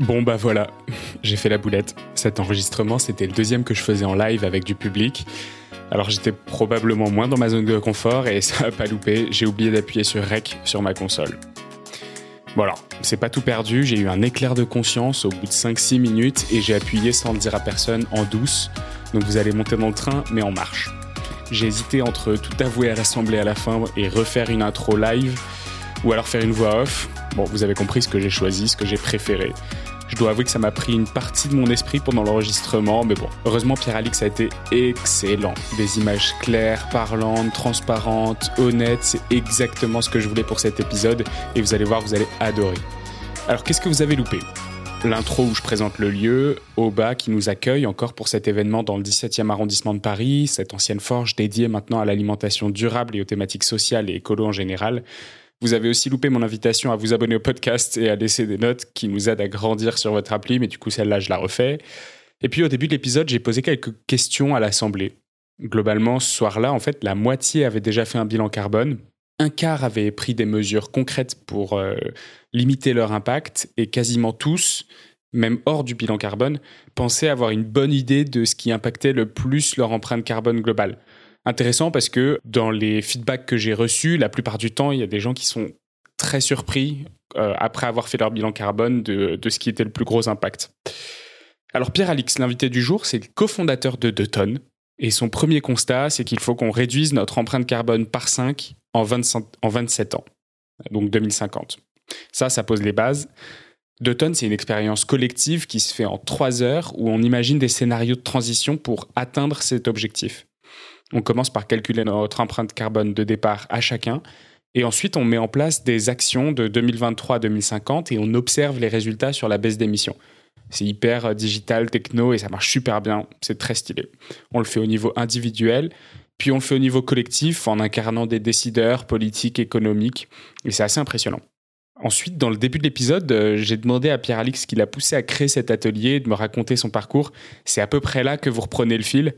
Bon bah voilà, j'ai fait la boulette. Cet enregistrement, c'était le deuxième que je faisais en live avec du public. Alors j'étais probablement moins dans ma zone de confort et ça a pas loupé, j'ai oublié d'appuyer sur REC sur ma console. Bon alors, c'est pas tout perdu, j'ai eu un éclair de conscience au bout de 5-6 minutes et j'ai appuyé sans le dire à personne en douce. Donc vous allez monter dans le train mais en marche. J'ai hésité entre tout avouer et rassembler à la fin et refaire une intro live ou alors faire une voix off. Bon, vous avez compris ce que j'ai choisi, ce que j'ai préféré. Je dois avouer que ça m'a pris une partie de mon esprit pendant l'enregistrement, mais bon, heureusement Pierre-Alix a été excellent. Des images claires, parlantes, transparentes, honnêtes, c'est exactement ce que je voulais pour cet épisode, et vous allez voir, vous allez adorer. Alors qu'est-ce que vous avez loupé? L'intro où je présente le lieu, Oba qui nous accueille encore pour cet événement dans le 17e arrondissement de Paris, cette ancienne forge dédiée maintenant à l'alimentation durable et aux thématiques sociales et écolo en général. Vous avez aussi loupé mon invitation à vous abonner au podcast et à laisser des notes qui nous aident à grandir sur votre appli, mais du coup celle-là je la refais. Et puis au début de l'épisode, j'ai posé quelques questions à l'Assemblée. Globalement, ce soir-là, en fait, la moitié avait déjà fait un bilan carbone, un quart avait pris des mesures concrètes pour euh, limiter leur impact, et quasiment tous, même hors du bilan carbone, pensaient avoir une bonne idée de ce qui impactait le plus leur empreinte carbone globale intéressant parce que dans les feedbacks que j'ai reçus, la plupart du temps, il y a des gens qui sont très surpris euh, après avoir fait leur bilan carbone de, ce qui était le plus gros impact. Alors Pierre Alix, l'invité du jour, c'est le cofondateur de Deux. Et son premier constat, c'est qu'il faut qu'on réduise notre empreinte carbone par 5 en, 25, en 27 ans, donc 2050. Ça, ça pose les bases. Deux tonnes, c'est une expérience collective qui se fait en 3 heures où on imagine des scénarios de transition pour atteindre cet objectif. On commence par calculer notre empreinte carbone de départ à chacun. Et ensuite, on met en place des actions de 2023 à 2050 et on observe les résultats sur la baisse d'émissions. C'est hyper euh, digital, techno et ça marche super bien. C'est très stylé. On le fait au niveau individuel, puis on le fait au niveau collectif en incarnant des décideurs politiques, économiques. Et c'est assez impressionnant. Ensuite, dans le début de l'épisode, euh, j'ai demandé à Pierre-Alix ce qui l'a poussé à créer cet atelier, de me raconter son parcours. C'est à peu près là que vous reprenez le fil.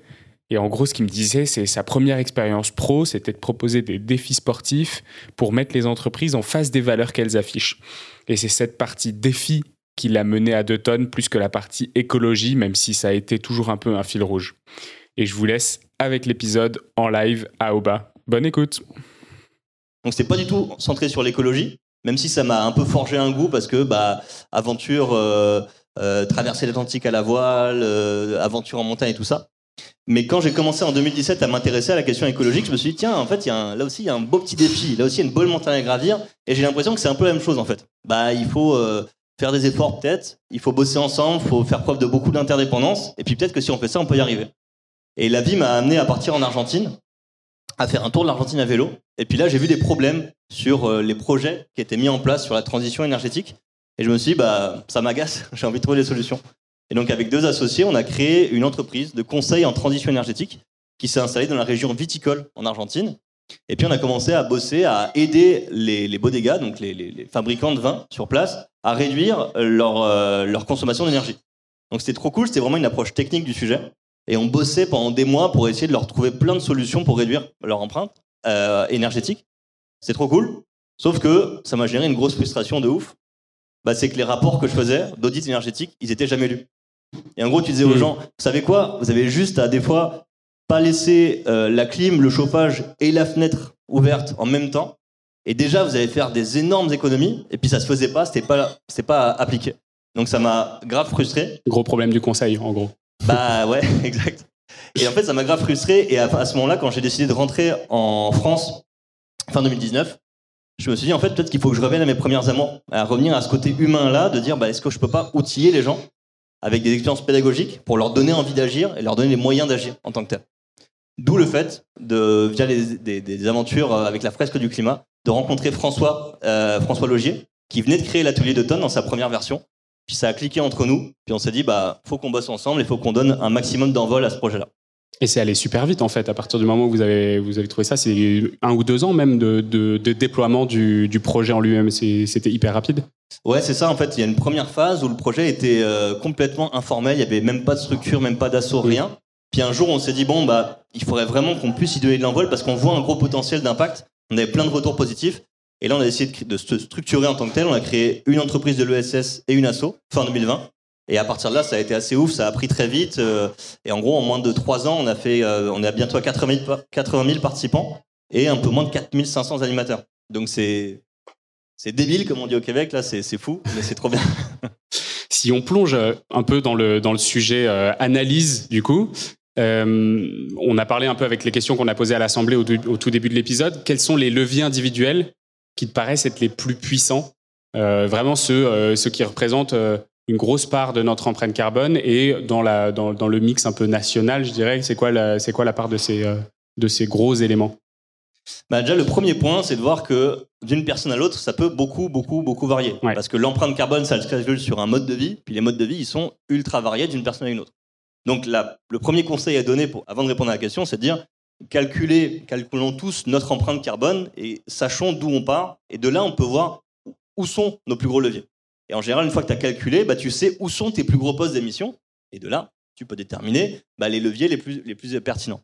Et en gros, ce qu'il me disait, c'est sa première expérience pro, c'était de proposer des défis sportifs pour mettre les entreprises en face des valeurs qu'elles affichent. Et c'est cette partie défi qui l'a mené à deux tonnes plus que la partie écologie, même si ça a été toujours un peu un fil rouge. Et je vous laisse avec l'épisode en live à Oba. Bonne écoute. Donc c'est pas du tout centré sur l'écologie, même si ça m'a un peu forgé un goût parce que bah aventure, euh, euh, traverser l'Atlantique à la voile, euh, aventure en montagne et tout ça. Mais quand j'ai commencé en 2017 à m'intéresser à la question écologique, je me suis dit, tiens, en fait, là aussi, il y a un beau petit défi. Là aussi, il y a une bonne montagne à gravir. Et j'ai l'impression que c'est un peu la même chose, en fait. Bah, il faut faire des efforts, peut-être. Il faut bosser ensemble. Il faut faire preuve de beaucoup d'interdépendance. Et puis, peut-être que si on fait ça, on peut y arriver. Et la vie m'a amené à partir en Argentine, à faire un tour de l'Argentine à vélo. Et puis là, j'ai vu des problèmes sur euh, les projets qui étaient mis en place sur la transition énergétique. Et je me suis dit, bah, ça m'agace. j'ai envie de trouver des solutions. Et donc avec deux associés, on a créé une entreprise de conseil en transition énergétique qui s'est installée dans la région viticole en Argentine. Et puis on a commencé à bosser, à aider les, les bodegas, donc les, les, fabricants de vin sur place, à réduire leur, euh, leur consommation d'énergie. Donc c'était trop cool, c'était vraiment une approche technique du sujet. Et on bossait pendant des mois pour essayer de leur trouver plein de solutions pour réduire leur empreinte euh, énergétique. C'est trop cool. Sauf que ça m'a généré une grosse frustration de ouf. Bah, c'est que les rapports que je faisais d'audit énergétique, ils étaient jamais lus. Et en gros, tu disais aux mm. gens, vous savez quoi? Vous avez juste à des fois pas laisser euh, la clim, le chauffage et la fenêtre ouverte en même temps. Et déjà, vous allez faire des énormes économies. Et puis ça se faisait pas, c'était pas, pas appliqué. Donc ça m'a grave frustré. Gros problème du conseil, en gros. Bah ouais, exact. Et en fait, ça m'a grave frustré. Et à, ce moment-là, quand j'ai décidé de rentrer en France fin 2019, je me suis dit en fait peut-être qu'il faut que je revienne à mes premières amours, à revenir à ce côté humain là, de dire bah est-ce que je peux pas outiller les gens avec des expériences pédagogiques pour leur donner envie d'agir et leur donner les moyens d'agir en tant que tel. D'où le fait, de, via les, des, aventures avec la fresque du climat, de rencontrer François, euh, François Logier, qui venait de créer l'atelier de tonnes dans sa première version. Puis ça a cliqué entre nous, puis on s'est dit, bah, faut qu'on bosse ensemble, il faut qu'on donne un maximum d'envol à ce projet-là. Et c'est allé super vite en fait. À partir du moment où vous avez, vous avez trouvé ça, c'est un ou deux ans même de, de, de déploiement du, du, projet en lui-même. C'était hyper rapide. Ouais, c'est ça en fait. Il y a une première phase où le projet était euh, complètement informel. Il y avait même pas de structure, même pas d'assaut, rien. Puis un jour, on s'est dit bon bah, il faudrait vraiment qu'on puisse y donner de l'envol parce qu'on voit un gros potentiel d'impact. On avait plein de retours positifs. Et là, on a essayé de, se structurer en tant que tel. On a créé une entreprise de l'ESS et une asso fin 2020. Et à partir de là, ça a été assez ouf, ça a pris très vite. euh, et en gros, en moins de trois ans, on a fait, euh, on est à bientôt à 80 000, pa- 80 000 participants et un peu moins de 4 500 animateurs. Donc c'est, c'est débile, comme on dit au Québec, là, c'est, c'est fou, mais c'est trop bien. Si on plonge euh, un peu dans le, dans le sujet analyse, du coup, on a parlé un peu avec les questions qu'on a posées à l'Assemblée au tout début de l'épisode. Quels sont les leviers individuels qui te paraissent être les plus puissants Euh, Vraiment ceux, euh, ceux qui représentent euh, une grosse part de notre empreinte carbone et dans, la, dans, dans le mix un peu national, je dirais, c'est quoi la, c'est quoi la part de ces, de ces gros éléments? Bah, déjà, le premier point, c'est de voir que d'une personne à l'autre, ça peut beaucoup, beaucoup, beaucoup varier. Ouais. Parce que l'empreinte carbone, ça se calcule sur un mode de vie, puis les modes de vie, ils sont ultra variés d'une personne à une autre. Donc, la- le premier conseil à donner pour, avant de répondre à la question, c'est de dire calculez, calculons tous notre empreinte carbone et sachons d'où on part. Et de là, on peut voir où sont nos plus gros leviers. Et en général, une fois que tu as calculé, bah, tu sais où sont tes plus gros postes d'émission. Et de là, tu peux déterminer bah, les leviers les plus, les plus pertinents.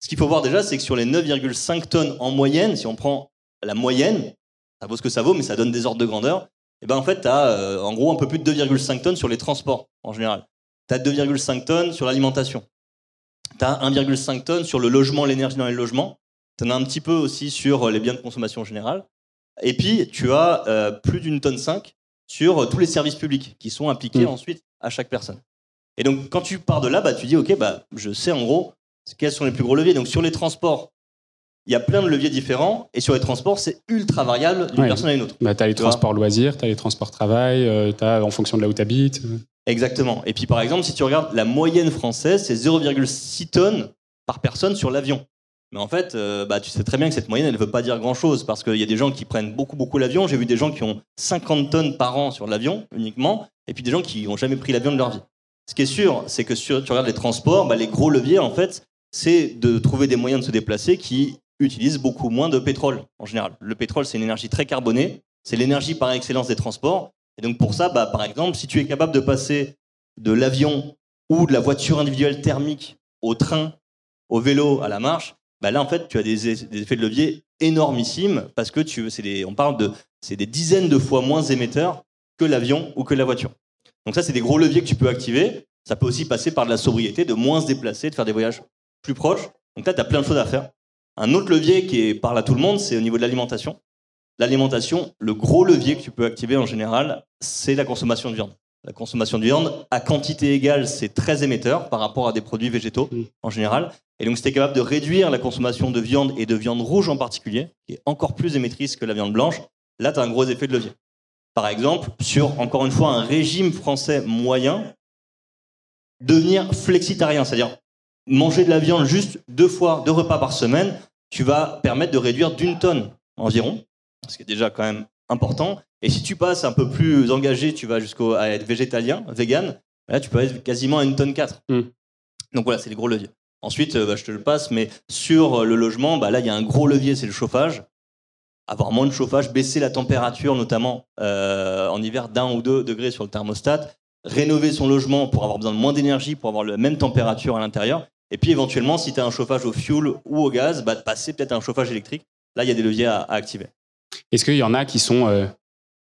Ce qu'il faut voir déjà, c'est que sur les 9,5 tonnes en moyenne, si on prend la moyenne, ça vaut ce que ça vaut, mais ça donne des ordres de grandeur, et ben en fait, tu as en gros un peu plus de 2,5 tonnes sur les transports en général. Tu as 2,5 tonnes sur l'alimentation. Tu as 1,5 tonnes sur le logement, l'énergie dans les logements. Tu en as un petit peu aussi sur les biens de consommation générale. Et puis, tu as euh, plus d'une tonne 5 sur euh, tous les services publics qui sont appliqués Mm. ensuite à chaque personne. Et donc, quand tu pars de là, bah, tu dis, OK, bah, je sais en gros quels sont les plus gros leviers. Donc, sur les transports, il y a plein de leviers différents. Et sur les transports, c'est ultra variable d'une Ouais. personne à une autre. bah, Tu as les Tu transports loisirs, tu as les transports travail, tu as en fonction de là où tu habites. Exactement. Et puis, par exemple, si tu regardes la moyenne française, c'est 0,6 tonnes par personne sur l'avion. Mais en fait, euh, bah, tu sais très bien que cette moyenne, elle ne veut pas dire grand-chose, parce qu'il y a des gens qui prennent beaucoup, beaucoup l'avion. J'ai vu des gens qui ont 50 tonnes par an sur l'avion uniquement, et puis des gens qui n'ont jamais pris l'avion de leur vie. Ce qui est sûr, c'est que si tu regardes les transports, bah, les gros leviers, en fait, c'est de trouver des moyens de se déplacer qui utilisent beaucoup moins de pétrole, en général. Le pétrole, c'est une énergie très carbonée, c'est l'énergie par excellence des transports. Et donc pour ça, bah, par exemple, si tu es capable de passer de l'avion ou de la voiture individuelle thermique au train, au vélo, à la marche, bah là en fait tu as des, eff- des effets de levier énormissimes parce que tu, des, on parle de c'est des dizaines de fois moins émetteurs que l'avion ou que la voiture. Donc ça c'est des gros leviers que tu peux activer. Ça peut aussi passer par de la sobriété, de moins se déplacer, de faire des voyages plus proches. Donc là tu as plein de choses à faire. Un autre levier qui parle à tout le monde, c'est au niveau de l'alimentation. L'alimentation, le gros levier que tu peux activer en général, c'est la consommation de viande. La consommation de viande, à quantité égale, c'est très émetteur par rapport à des produits végétaux en général. Et donc, si tu es capable de réduire la consommation de viande et de viande rouge en particulier, qui est encore plus émettrice que la viande blanche, là, tu as un gros effet de levier. Par exemple, sur, encore une fois, un régime français moyen, devenir flexitarien, c'est-à-dire manger de la viande juste deux fois, deux repas par semaine, tu vas permettre de réduire d'une tonne environ, ce qui est déjà quand même important. Et si tu passes un peu plus engagé, tu vas jusqu'à être végétalien, vegan, là tu peux être quasiment à une tonne 4. Mm. Donc voilà, c'est les gros leviers. Ensuite, euh, bah, je te le passe, mais sur euh, le logement, bah, là il y a un gros levier, c'est le chauffage. Avoir moins de chauffage, baisser la température, notamment euh, en hiver d'un ou deux degrés sur le thermostat, rénover son logement pour avoir besoin de moins d'énergie, pour avoir la même température à l'intérieur. Et puis éventuellement, si tu as un chauffage au fuel ou au gaz, bah, de passer peut-être à un chauffage électrique. Là, il y a des leviers à, à activer. Est-ce qu'il y en a qui sont euh,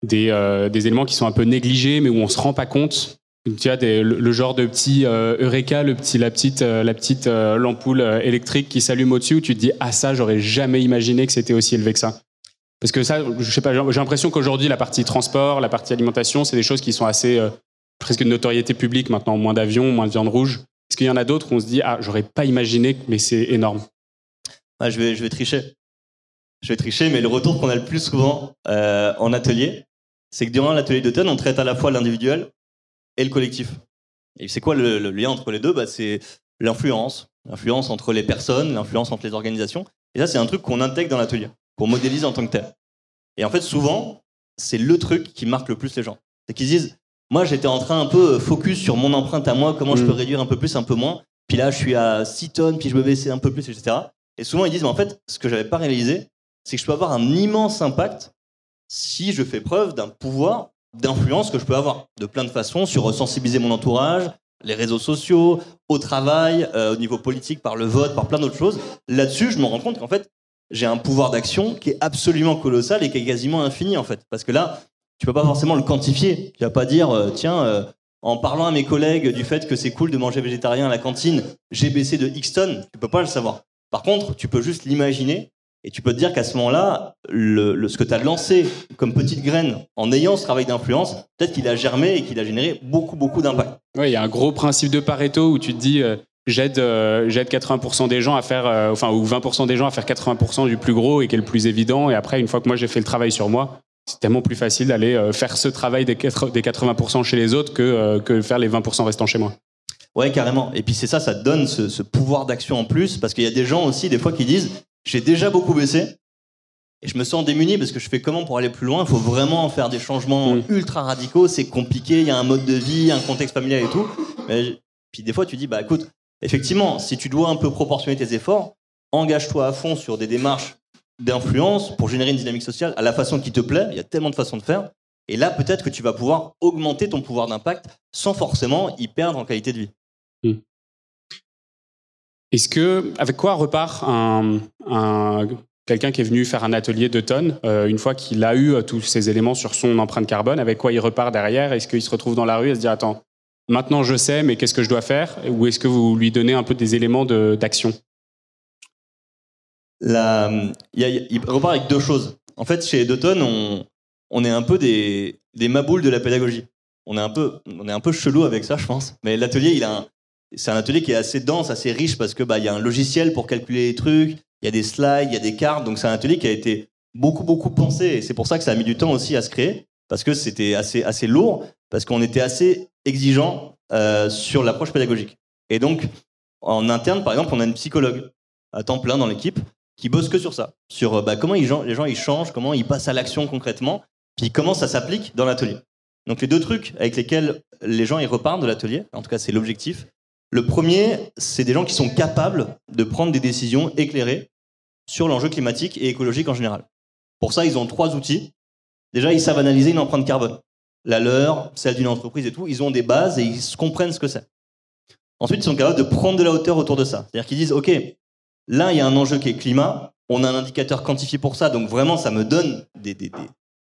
des, euh, des éléments qui sont un peu négligés, mais où on se rend pas compte? Tu as le, genre de petit euh, Eureka, le petit, la petite, la petite l'ampoule électrique qui s'allume au-dessus, où tu te dis ah ça, j'aurais jamais imaginé que c'était aussi élevé que ça. Parce que ça, je sais pas, j'ai l'impression qu'aujourd'hui la partie transport, la partie alimentation, c'est des choses qui sont assez presque de notoriété publique maintenant, moins d'avions, moins de viande rouge. Est-ce qu'il y en a d'autres où on se dit ah j'aurais pas imaginé, mais c'est énorme? Ah, je, vais, je vais tricher. Je vais tricher, mais le retour qu'on a le plus souvent euh, en atelier, c'est que durant l'atelier d'automne, on traite à la fois l'individuel et le collectif. Et c'est quoi le, le lien entre les deux? Bah, C'est l'influence. L'influence entre les personnes, l'influence entre les organisations. Et ça, c'est un truc qu'on intègre dans l'atelier, qu'on modélise en tant que tel. Et en fait, souvent, c'est le truc qui marque le plus les gens. C'est qu'ils disent, moi, j'étais en train un peu focus sur mon empreinte à moi, comment je Mm. peux réduire un peu plus, un peu moins. Puis là, je suis à 6 tonnes, puis je me baisser un peu plus, etc. Et souvent, ils disent, mais en fait, ce que j'avais pas réalisé, c'est que je peux avoir un immense impact si je fais preuve d'un pouvoir d'influence que je peux avoir de plein de façons sur sensibiliser mon entourage, les réseaux sociaux, au travail, euh, au niveau politique, par le vote, par plein d'autres choses. Là-dessus, je me rends compte qu'en fait, j'ai un pouvoir d'action qui est absolument colossal et qui est quasiment infini en fait. Parce que là, tu peux pas forcément le quantifier. Tu vas pas dire, euh, tiens, euh, en parlant à mes collègues du fait que c'est cool de manger végétarien à la cantine, j'ai baissé de X tonnes. Tu peux pas le savoir. Par contre, tu peux juste l'imaginer et tu peux te dire qu'à ce moment-là, le, ce que tu as lancé comme petite graine en ayant ce travail d'influence, peut-être qu'il a germé et qu'il a généré beaucoup, beaucoup d'impact. Oui, il y a un gros principe de Pareto où tu te dis, euh, j'aide euh, j'aide 80% des gens à faire, euh, enfin, ou 20% des gens à faire 80% du plus gros et qui est le plus évident. Et après, une fois que moi j'ai fait le travail sur moi, c'est tellement plus facile d'aller faire ce travail des, 80% chez les autres que, que faire les 20% restants chez moi. Ouais, carrément. Et puis c'est ça, ça te donne ce, ce pouvoir d'action en plus, parce qu'il y a des gens aussi, des fois, qui disent, j'ai déjà beaucoup baissé, et je me sens démuni parce que je fais comment pour aller plus loin? Il faut vraiment faire des changements ultra radicaux, c'est compliqué, il y a un mode de vie, un contexte familial et tout. Mais, puis des fois, tu dis, bah écoute, effectivement, si tu dois un peu proportionner tes efforts, engage-toi à fond sur des démarches d'influence pour générer une dynamique sociale à la façon qui te plaît. Il y a tellement de façons de faire. Et là, peut-être que tu vas pouvoir augmenter ton pouvoir d'impact sans forcément y perdre en qualité de vie. Hmm. Est-ce que, avec quoi repart un, quelqu'un qui est venu faire un atelier de euh, une fois qu'il a eu euh, tous ces éléments sur son empreinte carbone, avec quoi il repart derrière? Est-ce qu'il se retrouve dans la rue et se dit attends, Maintenant, je sais, mais qu'est-ce que je dois faire? Ou est-ce que vous lui donnez un peu des éléments d'action? Il, repart avec deux choses. En fait, chez Dotton, on, on est un peu des, des maboules de la pédagogie. On est un peu, on est un peu chelou avec ça, je pense. Mais l'atelier, il a c'est un atelier qui est assez dense, assez riche parce que bah y a un logiciel pour calculer les trucs, il y a des slides, il y a des cartes. Donc c'est un atelier qui a été beaucoup beaucoup pensé. Et c'est pour ça que ça a mis du temps aussi à se créer parce que c'était assez assez lourd parce qu'on était assez exigeant euh, sur l'approche pédagogique. Et donc, en interne, par exemple, on a une psychologue à temps plein dans l'équipe qui bosse que sur ça, sur euh, bah, comment les gens ils changent, comment ils passent à l'action concrètement, puis comment ça s'applique dans l'atelier. Donc les deux trucs avec lesquels les gens ils repartent de l'atelier, en tout cas c'est l'objectif. Le premier, c'est des gens qui sont capables de prendre des décisions éclairées sur l'enjeu climatique et écologique en général. Pour ça, ils ont trois outils. Déjà, ils savent analyser une empreinte carbone la leur, celle d'une entreprise et tout, ils ont des bases et ils comprennent ce que c'est. Ensuite, ils sont capables de prendre de la hauteur autour de ça. C'est-à-dire qu'ils disent, OK, là, il y a un enjeu qui est climat, on a un indicateur quantifié pour ça, donc vraiment, ça me donne des,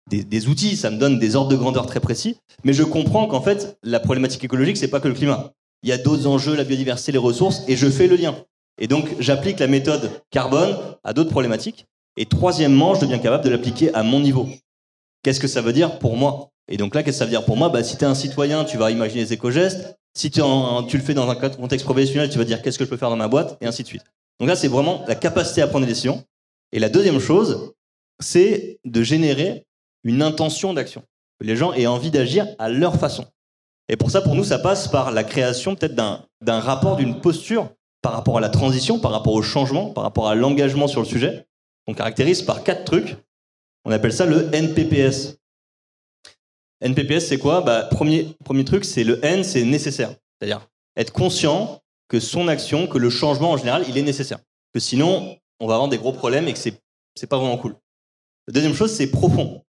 des, outils, ça me donne des ordres de grandeur très précis, mais je comprends qu'en fait, la problématique écologique, c'est pas que le climat. Il y a d'autres enjeux, la biodiversité, les ressources, et je fais le lien. Et donc, j'applique la méthode carbone à d'autres problématiques. Et troisièmement, je deviens capable de l'appliquer à mon niveau. Qu'est-ce que ça veut dire pour moi? Et donc là, qu'est-ce que ça veut dire pour moi? Bah, Si tu es un citoyen, tu vas imaginer des éco-gestes. Si tu, le fais dans un contexte professionnel, tu vas dire qu'est-ce que je peux faire dans ma boîte, et ainsi de suite. Donc là, c'est vraiment la capacité à prendre des décisions. Et la deuxième chose, c'est de générer une intention d'action. Que les gens aient envie d'agir à leur façon. Et pour ça, pour nous, ça passe par la création peut-être d'un rapport, d'une posture par rapport à la transition, par rapport au changement, par rapport à l'engagement sur le sujet. On caractérise par quatre trucs. On appelle ça le NPPS. NPPS, c'est quoi? Bah, premier, premier truc, c'est le N, c'est nécessaire. C'est-à-dire être conscient que son action, que le changement en général, il est nécessaire. Que sinon, on va avoir des gros problèmes et que c'est, pas vraiment cool. Deuxième chose, c'est profond.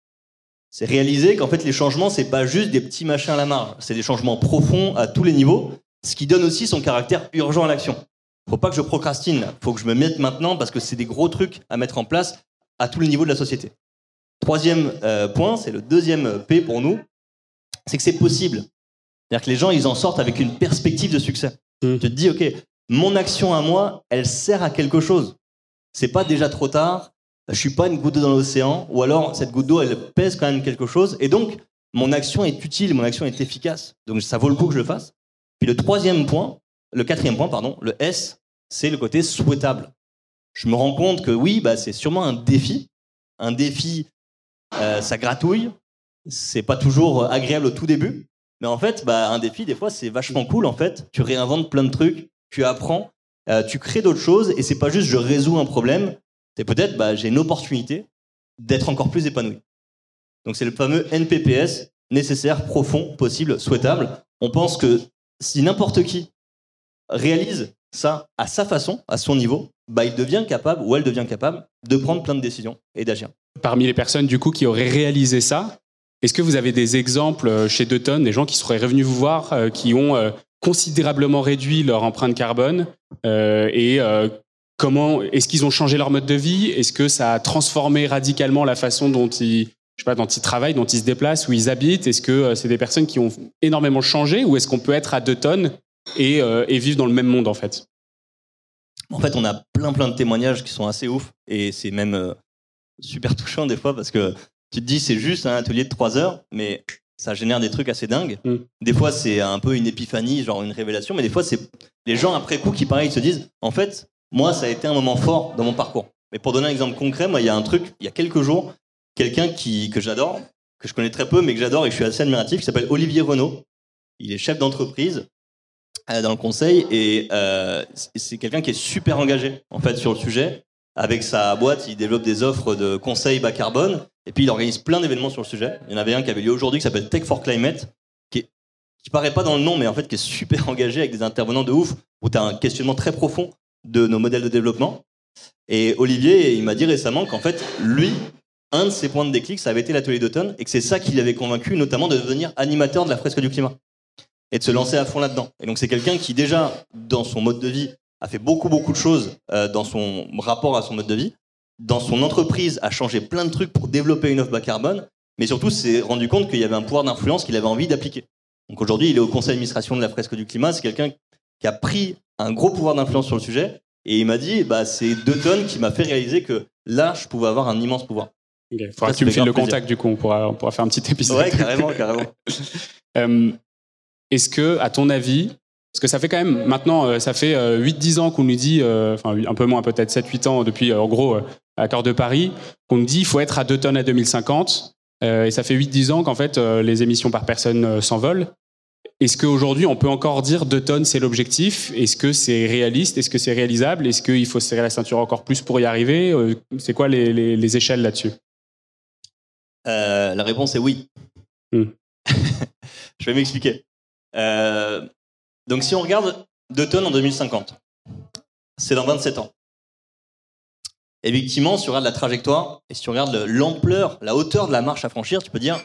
C'est réaliser qu'en fait, les changements, c'est pas juste des petits machins à la marge. C'est des changements profonds à tous les niveaux, ce qui donne aussi son caractère urgent à l'action. Faut pas que je procrastine. Faut que je me mette maintenant parce que c'est des gros trucs à mettre en place à tous les niveaux de la société. Troisième euh, point, c'est le deuxième P pour nous, c'est que c'est possible. C'est-à-dire que les gens, ils en sortent avec une perspective de succès. Mmh. Tu te dis, OK, mon action à moi, elle sert à quelque chose. C'est pas déjà trop tard, je suis pas une goutte d'eau dans l'océan, ou alors cette goutte d'eau, elle pèse quand même quelque chose, et donc mon action est utile, mon action est efficace. Donc ça vaut le coup que je le fasse. Puis le troisième point, le quatrième point, pardon, le S, c'est le côté souhaitable. Je me rends compte que oui, bah, c'est sûrement un défi, un défi euh, ça gratouille, c'est pas toujours agréable au tout début, mais en fait, bah, un défi, des fois, c'est vachement cool. En fait, tu réinventes plein de trucs, tu apprends, euh, tu crées d'autres choses, et c'est pas juste je résous un problème, c'est peut-être bah, j'ai une opportunité d'être encore plus épanoui. Donc c'est le fameux NPPS, nécessaire, profond, possible, souhaitable. On pense que si n'importe qui réalise ça à sa façon, à son niveau, bah, il devient capable ou elle devient capable de prendre plein de décisions et d'agir. Parmi les personnes du coup qui auraient réalisé ça, est-ce que vous avez des exemples euh, chez Deuton, des gens qui seraient revenus vous voir, euh, qui ont euh, considérablement réduit leur empreinte carbone et comment est-ce qu'ils ont changé leur mode de vie? Est-ce que ça a transformé radicalement la façon dont ils je sais pas, dont ils travaillent, dont ils se déplacent, où ils habitent? Est-ce que euh, c'est des personnes qui ont énormément changé ou est-ce qu'on peut être à deux tonnes et, euh, et, vivre dans le même monde en fait? En fait, on a plein plein de témoignages qui sont assez ouf et c'est même euh, super touchant des fois parce que tu te dis c'est juste un atelier de trois heures, mais ça génère des trucs assez dingues. Mm. Des fois, c'est un peu une épiphanie, genre une révélation, mais des fois, c'est les gens après coup qui, pareil, se disent en fait, moi, ça a été un moment fort dans mon parcours. Mais pour donner un exemple concret, moi, il y a un truc, il y a quelques jours, quelqu'un qui, que j'adore, que je connais très peu, mais que j'adore et que je suis assez admiratif, qui s'appelle Olivier Renault. Il est chef d'entreprise euh, dans le conseil et euh, c'est quelqu'un qui est super engagé en fait sur le sujet. Avec sa boîte, il développe des offres de conseils bas carbone et puis il organise plein d'événements sur le sujet. Il y en avait un qui avait lieu aujourd'hui qui s'appelle Tech for Climate, qui, qui paraît pas dans le nom, mais en fait qui est super engagé avec des intervenants de ouf, où tu as un questionnement très profond de nos modèles de développement. Et Olivier, il m'a dit récemment qu'en fait, lui, un de ses points de déclic, ça avait été l'atelier d'automne, et que c'est ça qui l'avait convaincu, notamment de devenir animateur de la fresque du climat, et de se lancer à fond là-dedans. Et donc c'est quelqu'un qui déjà, dans son mode de vie, a fait beaucoup, beaucoup de choses euh, dans son rapport à son mode de vie. Dans son entreprise, a changé plein de trucs pour développer une offre bas carbone, mais surtout s'est rendu compte qu'il y avait un pouvoir d'influence qu'il avait envie d'appliquer. Donc aujourd'hui, il est au conseil d'administration de la fresque du climat. C'est quelqu'un qui a pris un gros pouvoir d'influence sur le sujet. Et il m'a dit, bah, c'est deux tonnes qui m'a fait réaliser que là, je pouvais avoir un immense pouvoir. Il faudra que tu me files le contact, du coup, on pourra, on pourra faire un petit épisode. Ouais, carrément, carrément. Euh, est-ce que, à ton avis, parce que ça fait quand même, maintenant, euh, ça fait 8-10 euh, ans qu'on nous dit, enfin un peu moins, peut-être 7-8 ans depuis, en gros, l'accord de Paris, qu'on nous dit il faut être à 2 tonnes à 2050. et ça fait 8-10 ans qu'en fait, les émissions par personne s'envolent. Est-ce qu'aujourd'hui, on peut encore dire 2 tonnes, c'est l'objectif? Est-ce que c'est réaliste? Est-ce que c'est réalisable? Est-ce qu'il faut serrer la ceinture encore plus pour y arriver? C'est quoi les, les échelles là-dessus? Euh, la réponse est oui. Hmm. je vais m'expliquer. Euh, donc si on regarde 2 tonnes en 2050, c'est dans 27 ans. Effectivement, si tu regardes la trajectoire et si tu regardes l'ampleur, la hauteur de la marche à franchir, tu peux dire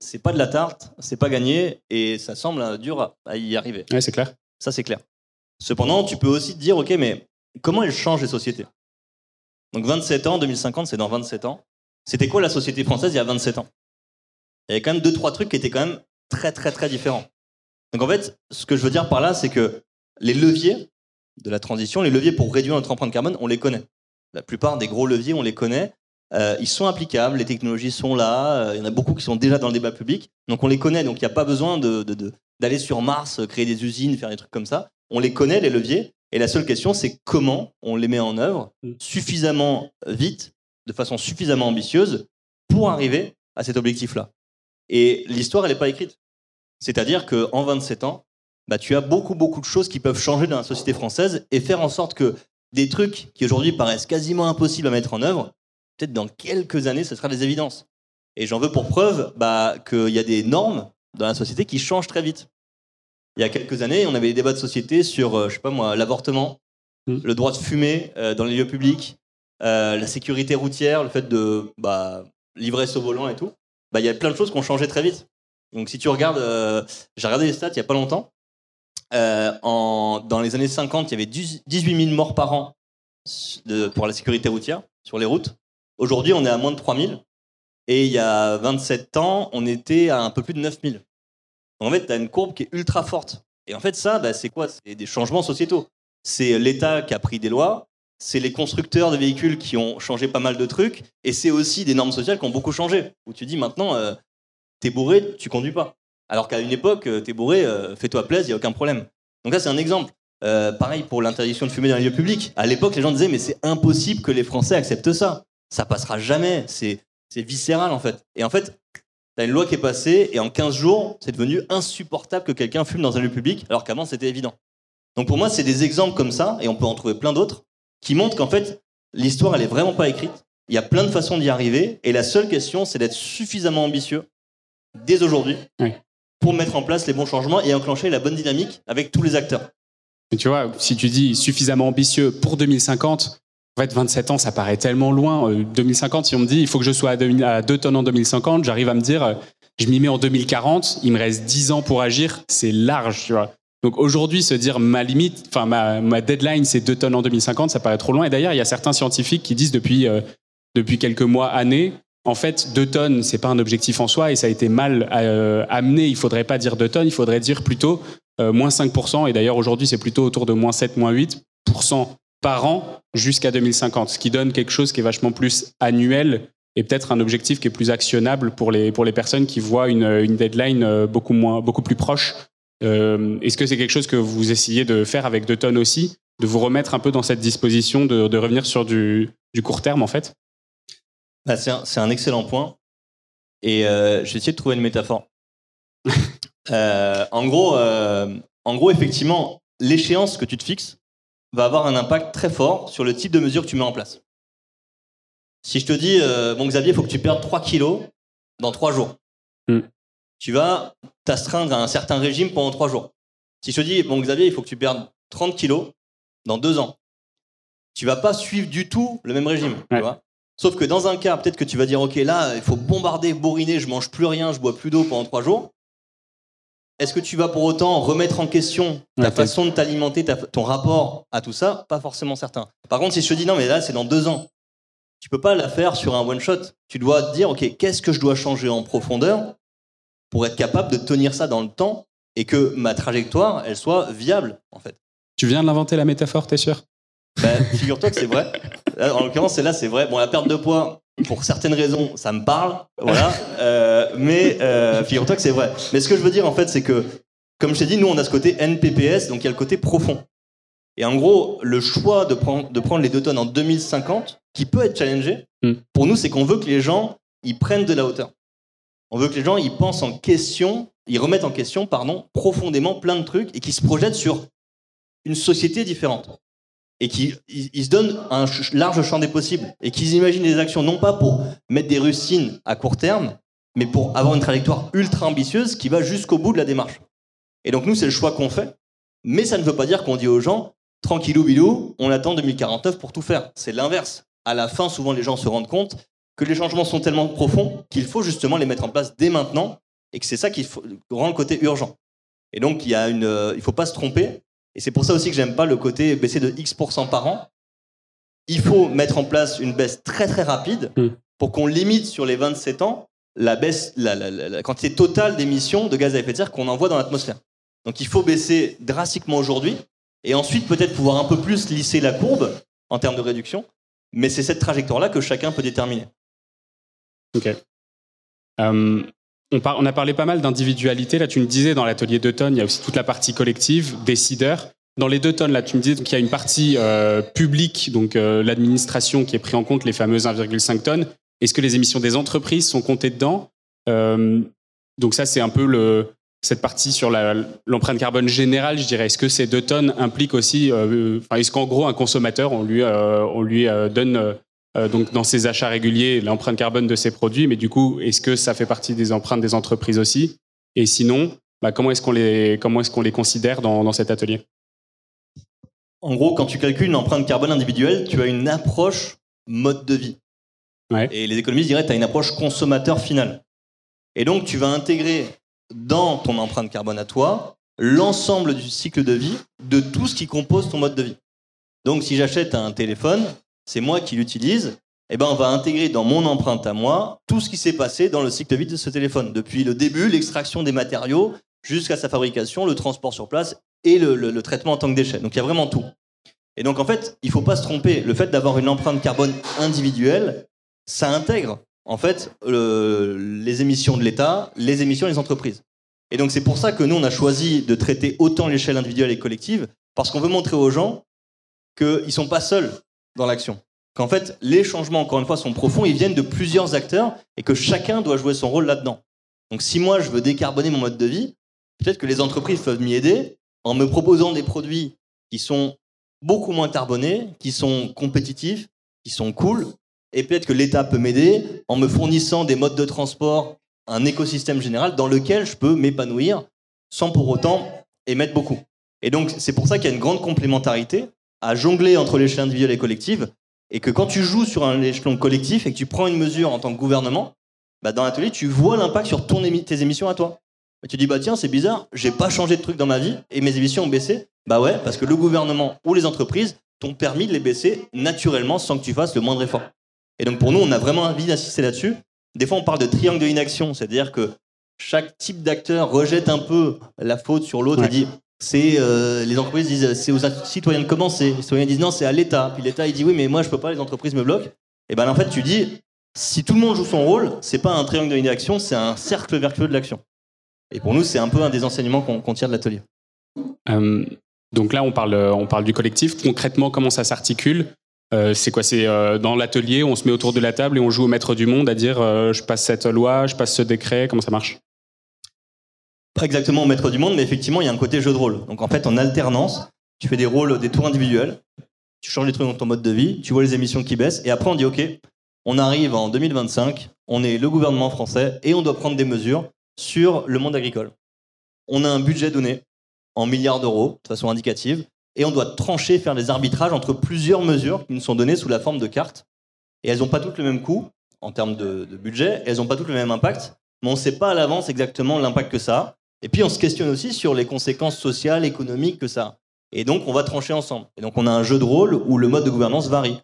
c'est pas de la tarte, c'est pas gagné et ça semble dur à y arriver. Ouais, c'est clair. Ça, c'est clair. Cependant, tu peux aussi te dire ok, mais comment elles changent les sociétés? Donc 27 ans, 2050, c'est dans 27 ans. C'était quoi la société française il y a 27 ans? Il y avait quand même deux, trois trucs qui étaient quand même très, très, très différents. Donc en fait, ce que je veux dire par là, c'est que les leviers de la transition, les leviers pour réduire notre empreinte carbone, on les connaît. La plupart des gros leviers, on les connaît. Euh, ils sont applicables, les technologies sont là, euh, il y en a beaucoup qui sont déjà dans le débat public, donc on les connaît, donc il n'y a pas besoin d'aller sur Mars, créer des usines, faire des trucs comme ça. On les connaît, les leviers, et la seule question, c'est comment on les met en œuvre mm. suffisamment vite de façon suffisamment ambitieuse pour arriver à cet objectif-là. Et l'histoire, elle n'est pas écrite. C'est-à-dire qu'en 27 ans, bah, tu as beaucoup, beaucoup de choses qui peuvent changer dans la société française et faire en sorte que des trucs qui aujourd'hui paraissent quasiment impossibles à mettre en œuvre, peut-être dans quelques années, ce sera des évidences. Et j'en veux pour preuve bah, qu'il y a des normes dans la société qui changent très vite. Il y a quelques années, on avait des débats de société sur, euh, je sais pas moi, l'avortement, mmh. le droit de fumer euh, dans les lieux publics, euh, la sécurité routière, le fait de bah, l'ivresse au volant et tout, bah, il y a plein de choses qui ont changé très vite. Donc si tu regardes, euh, j'ai regardé les stats il n'y a pas longtemps, en, dans les années 50, il y avait 18 000 morts par an de, pour la sécurité routière sur les routes. Aujourd'hui, on est à moins de 3 000. Et il y a 27 ans, on était à un peu plus de 9 000. en fait, tu as une courbe qui est ultra forte. Et en fait, ça, bah, c'est quoi? C'est des changements sociétaux. C'est l'État qui a pris des lois, c'est les constructeurs de véhicules qui ont changé pas mal de trucs, et c'est aussi des normes sociales qui ont beaucoup changé. Où tu dis maintenant, euh, t'es bourré, tu conduis pas. Alors qu'à une époque, euh, t'es bourré, euh, fais-toi plaisir, il n'y a aucun problème. Donc là, c'est un exemple. pareil pour l'interdiction de fumer dans les lieux publics. À l'époque, les gens disaient, mais c'est impossible que les Français acceptent ça. Ça passera jamais. C'est, viscéral, en fait. Et en fait, t'as une loi qui est passée, et en 15 jours, c'est devenu insupportable que quelqu'un fume dans un lieu public, alors qu'avant, c'était évident. Donc pour moi, c'est des exemples comme ça, et on peut en trouver plein d'autres, qui montre qu'en fait, l'histoire, elle est vraiment pas écrite. Il y a plein de façons d'y arriver. Et la seule question, c'est d'être suffisamment ambitieux dès aujourd'hui pour mettre en place les bons changements et enclencher la bonne dynamique avec tous les acteurs. Mais tu vois, si tu dis suffisamment ambitieux pour 2050, en fait, 27 ans, ça paraît tellement loin. 2050, euh, si on me dit il faut que je sois à 2 tonnes en 2050, j'arrive à me dire euh, je m'y mets en 2040, il me reste 10 ans pour agir, c'est large. Donc aujourd'hui, se dire ma limite, enfin ma, deadline, c'est 2 tonnes en 2050, ça paraît trop loin. Et d'ailleurs, il y a certains scientifiques qui disent depuis, euh, depuis quelques mois, années, en fait, 2 tonnes, c'est pas un objectif en soi et ça a été mal amené. Il faudrait pas dire 2 tonnes, il faudrait dire plutôt moins 5%. Et d'ailleurs, aujourd'hui, c'est plutôt autour de moins 7, moins 8% par an jusqu'à 2050, ce qui donne quelque chose qui est vachement plus annuel et peut-être un objectif qui est plus actionnable pour les, pour les personnes qui voient une, une deadline beaucoup, moins, beaucoup plus proche euh, Est-ce que c'est quelque chose que vous essayez de faire avec deux tonnes aussi, de vous remettre un peu dans cette disposition de, de revenir sur du, du, court terme en fait? Bah, C'est un, un, excellent point. Et euh, je vais essayer de trouver une métaphore. euh, en, gros, euh, en gros, effectivement, l'échéance que tu te fixes va avoir un impact très fort sur le type de mesure que tu mets en place. Si je te dis, euh, bon Xavier, il faut que tu perdes 3 kilos dans 3 jours. Mm tu vas t'astreindre à un certain régime pendant trois jours. Si je te dis, bon Xavier, il faut que tu perdes 30 kilos dans deux ans, tu vas pas suivre du tout le même régime. Tu vois Sauf que dans un cas, peut-être que tu vas dire, ok, là, il faut bombarder, bourriner, je mange plus rien, je bois plus d'eau pendant trois jours. Est-ce que tu vas pour autant remettre en question ta façon de t'alimenter, ton rapport à tout ça? Pas forcément certain. Par contre, si je te dis, non, mais là, c'est dans deux ans, tu peux pas la faire sur un one shot. Tu dois te dire, ok, qu'est-ce que je dois changer en profondeur pour être capable de tenir ça dans le temps et que ma trajectoire, elle soit viable, en fait? Tu viens de l'inventer la métaphore, t'es sûr? Ben, Figure-toi que c'est vrai. En l'occurrence, celle-là, c'est vrai. Bon, la perte de poids, pour certaines raisons, ça me parle, voilà. Euh, mais euh, figure-toi que c'est vrai. Mais ce que je veux dire, en fait, c'est que, comme je t'ai dit, nous, on a ce côté NPPS, donc il y a le côté profond. Et en gros, le choix de prendre, de prendre les deux tonnes en 2050, qui peut être challengé, hmm. pour nous, c'est qu'on veut que les gens, ils prennent de la hauteur. On veut que les gens ils pensent en question, ils remettent en question, pardon, profondément plein de trucs et qu'ils se projettent sur une société différente et qu'ils ils, se donnent un large champ des possibles et qu'ils imaginent des actions non pas pour mettre des rustines à court terme, mais pour avoir une trajectoire ultra ambitieuse qui va jusqu'au bout de la démarche. Et donc nous, c'est le choix qu'on fait, mais ça ne veut pas dire qu'on dit aux gens, tranquillou bilou, on attend 2049 pour tout faire. C'est l'inverse. À la fin, souvent, les gens se rendent compte que les changements sont tellement profonds qu'il faut justement les mettre en place dès maintenant et que c'est ça qui rend le côté urgent. Et donc, il une, euh, faut pas se tromper. Et c'est pour ça aussi que j'aime pas le côté baisser de X% par an. Il faut mettre en place une baisse très très rapide hmm. pour qu'on limite sur les 27 ans la baisse, la, la quantité totale d'émissions de gaz à effet de serre qu'on envoie dans l'atmosphère. Donc il faut baisser drastiquement aujourd'hui et ensuite peut-être pouvoir un peu plus lisser la courbe en termes de réduction. Mais c'est cette trajectoire-là que chacun peut déterminer. Ok. Euh, on, a parlé pas mal d'individualité. Là, tu me disais dans l'atelier tonnes, il y a aussi toute la partie collective, décideur. Dans les deux tonnes, là, tu me disais qu'il y a une partie euh, publique, donc euh, l'administration qui est pris en compte, les fameuses 1,5 tonnes. Est-ce que les émissions des entreprises sont comptées dedans? Donc ça, c'est un peu cette partie sur l'empreinte carbone générale, je dirais. Est-ce que ces deux tonnes impliquent aussi, est-ce qu'en gros, un consommateur, on lui, on lui donne euh, donc dans ses achats réguliers, l'empreinte carbone de ses produits, mais du coup, est-ce que ça fait partie des empreintes des entreprises aussi? Et sinon, bah, comment est-ce qu'on les, comment est-ce qu'on les considère dans, dans cet atelier? En gros, quand tu calcules une empreinte carbone individuelle, tu as une approche mode de vie. Ouais. Et les économistes diraient que tu as une approche consommateur final. Et donc, tu vas intégrer dans ton empreinte carbone à toi l'ensemble du cycle de vie de tout ce qui compose ton mode de vie. Donc, si j'achète un téléphone, c'est moi qui l'utilise, eh ben on va intégrer dans mon empreinte à moi tout ce qui s'est passé dans le cycle de vie de ce téléphone, depuis le début, l'extraction des matériaux, jusqu'à sa fabrication, le transport sur place et le, traitement en tant que déchet. Donc il y a vraiment tout. Et donc en fait, il ne faut pas se tromper. Le fait d'avoir une empreinte carbone individuelle, ça intègre en fait les émissions de l'État, les émissions des entreprises. Et donc c'est pour ça que nous on a choisi de traiter autant l'échelle individuelle et collective, parce qu'on veut montrer aux gens qu'ils ne sont pas seuls dans l'action. Qu'en fait, les changements, encore une fois, sont profonds, ils viennent de plusieurs acteurs et que chacun doit jouer son rôle là-dedans. Donc si moi, je veux décarboner mon mode de vie, peut-être que les entreprises peuvent m'y aider en me proposant des produits qui sont beaucoup moins carbonés, qui sont compétitifs, qui sont cool. Et peut-être que l'État peut m'aider en me fournissant des modes de transport, un écosystème général dans lequel je peux m'épanouir sans pour autant émettre beaucoup. Et donc, c'est pour ça qu'il y a une grande complémentarité à jongler entre l'échelle individuelle et collective, et que quand tu joues sur un échelon collectif et que tu prends une mesure en tant que gouvernement, bah dans l'atelier, tu vois l'impact sur ton tes émissions à toi. Et tu dis, bah tiens, c'est bizarre, j'ai pas changé de truc dans ma vie et mes émissions ont baissé. Bah ouais, parce que le gouvernement ou les entreprises t'ont permis de les baisser naturellement sans que tu fasses le moindre effort. Et donc pour nous, on a vraiment envie d'insister là-dessus. Des fois, on parle de triangle de inaction, c'est-à-dire que chaque type d'acteur rejette un peu la faute sur l'autre et dit c'est euh, les entreprises disent c'est aux citoyens de commencer. Les citoyens disent non, c'est à l'État. Puis l'État il dit oui, mais moi je peux pas, les entreprises me bloquent. Et ben en fait, tu dis si tout le monde joue son rôle, c'est pas un triangle de inaction, c'est un cercle vertueux de l'action. Et pour nous, c'est un peu un des enseignements qu'on tire de l'atelier. Euh, donc là, on parle, on parle du collectif. Concrètement, comment ça s'articule? Euh, c'est quoi? C'est euh, dans l'atelier, on se met autour de la table et on joue au maître du monde à dire euh, je passe cette loi, je passe ce décret, comment ça marche? Pas exactement au maître du monde, mais effectivement, il y a un côté jeu de rôle. Donc en fait, en alternance, tu fais des rôles, des tours individuels, tu changes les trucs dans ton mode de vie, tu vois les émissions qui baissent, et après on dit ok, on arrive en 2025, on est le gouvernement français et on doit prendre des mesures sur le monde agricole. On a un budget donné en milliards d'euros, de façon indicative, et on doit trancher, faire des arbitrages entre plusieurs mesures qui nous sont données sous la forme de cartes. Et elles n'ont pas toutes le même coût en termes de, budget, elles n'ont pas toutes le même impact, mais on ne sait pas à l'avance exactement l'impact que ça a. Et puis on se questionne aussi sur les conséquences sociales, économiques que ça a. Et donc on va trancher ensemble. Et donc on a un jeu de rôle où le mode de gouvernance varie.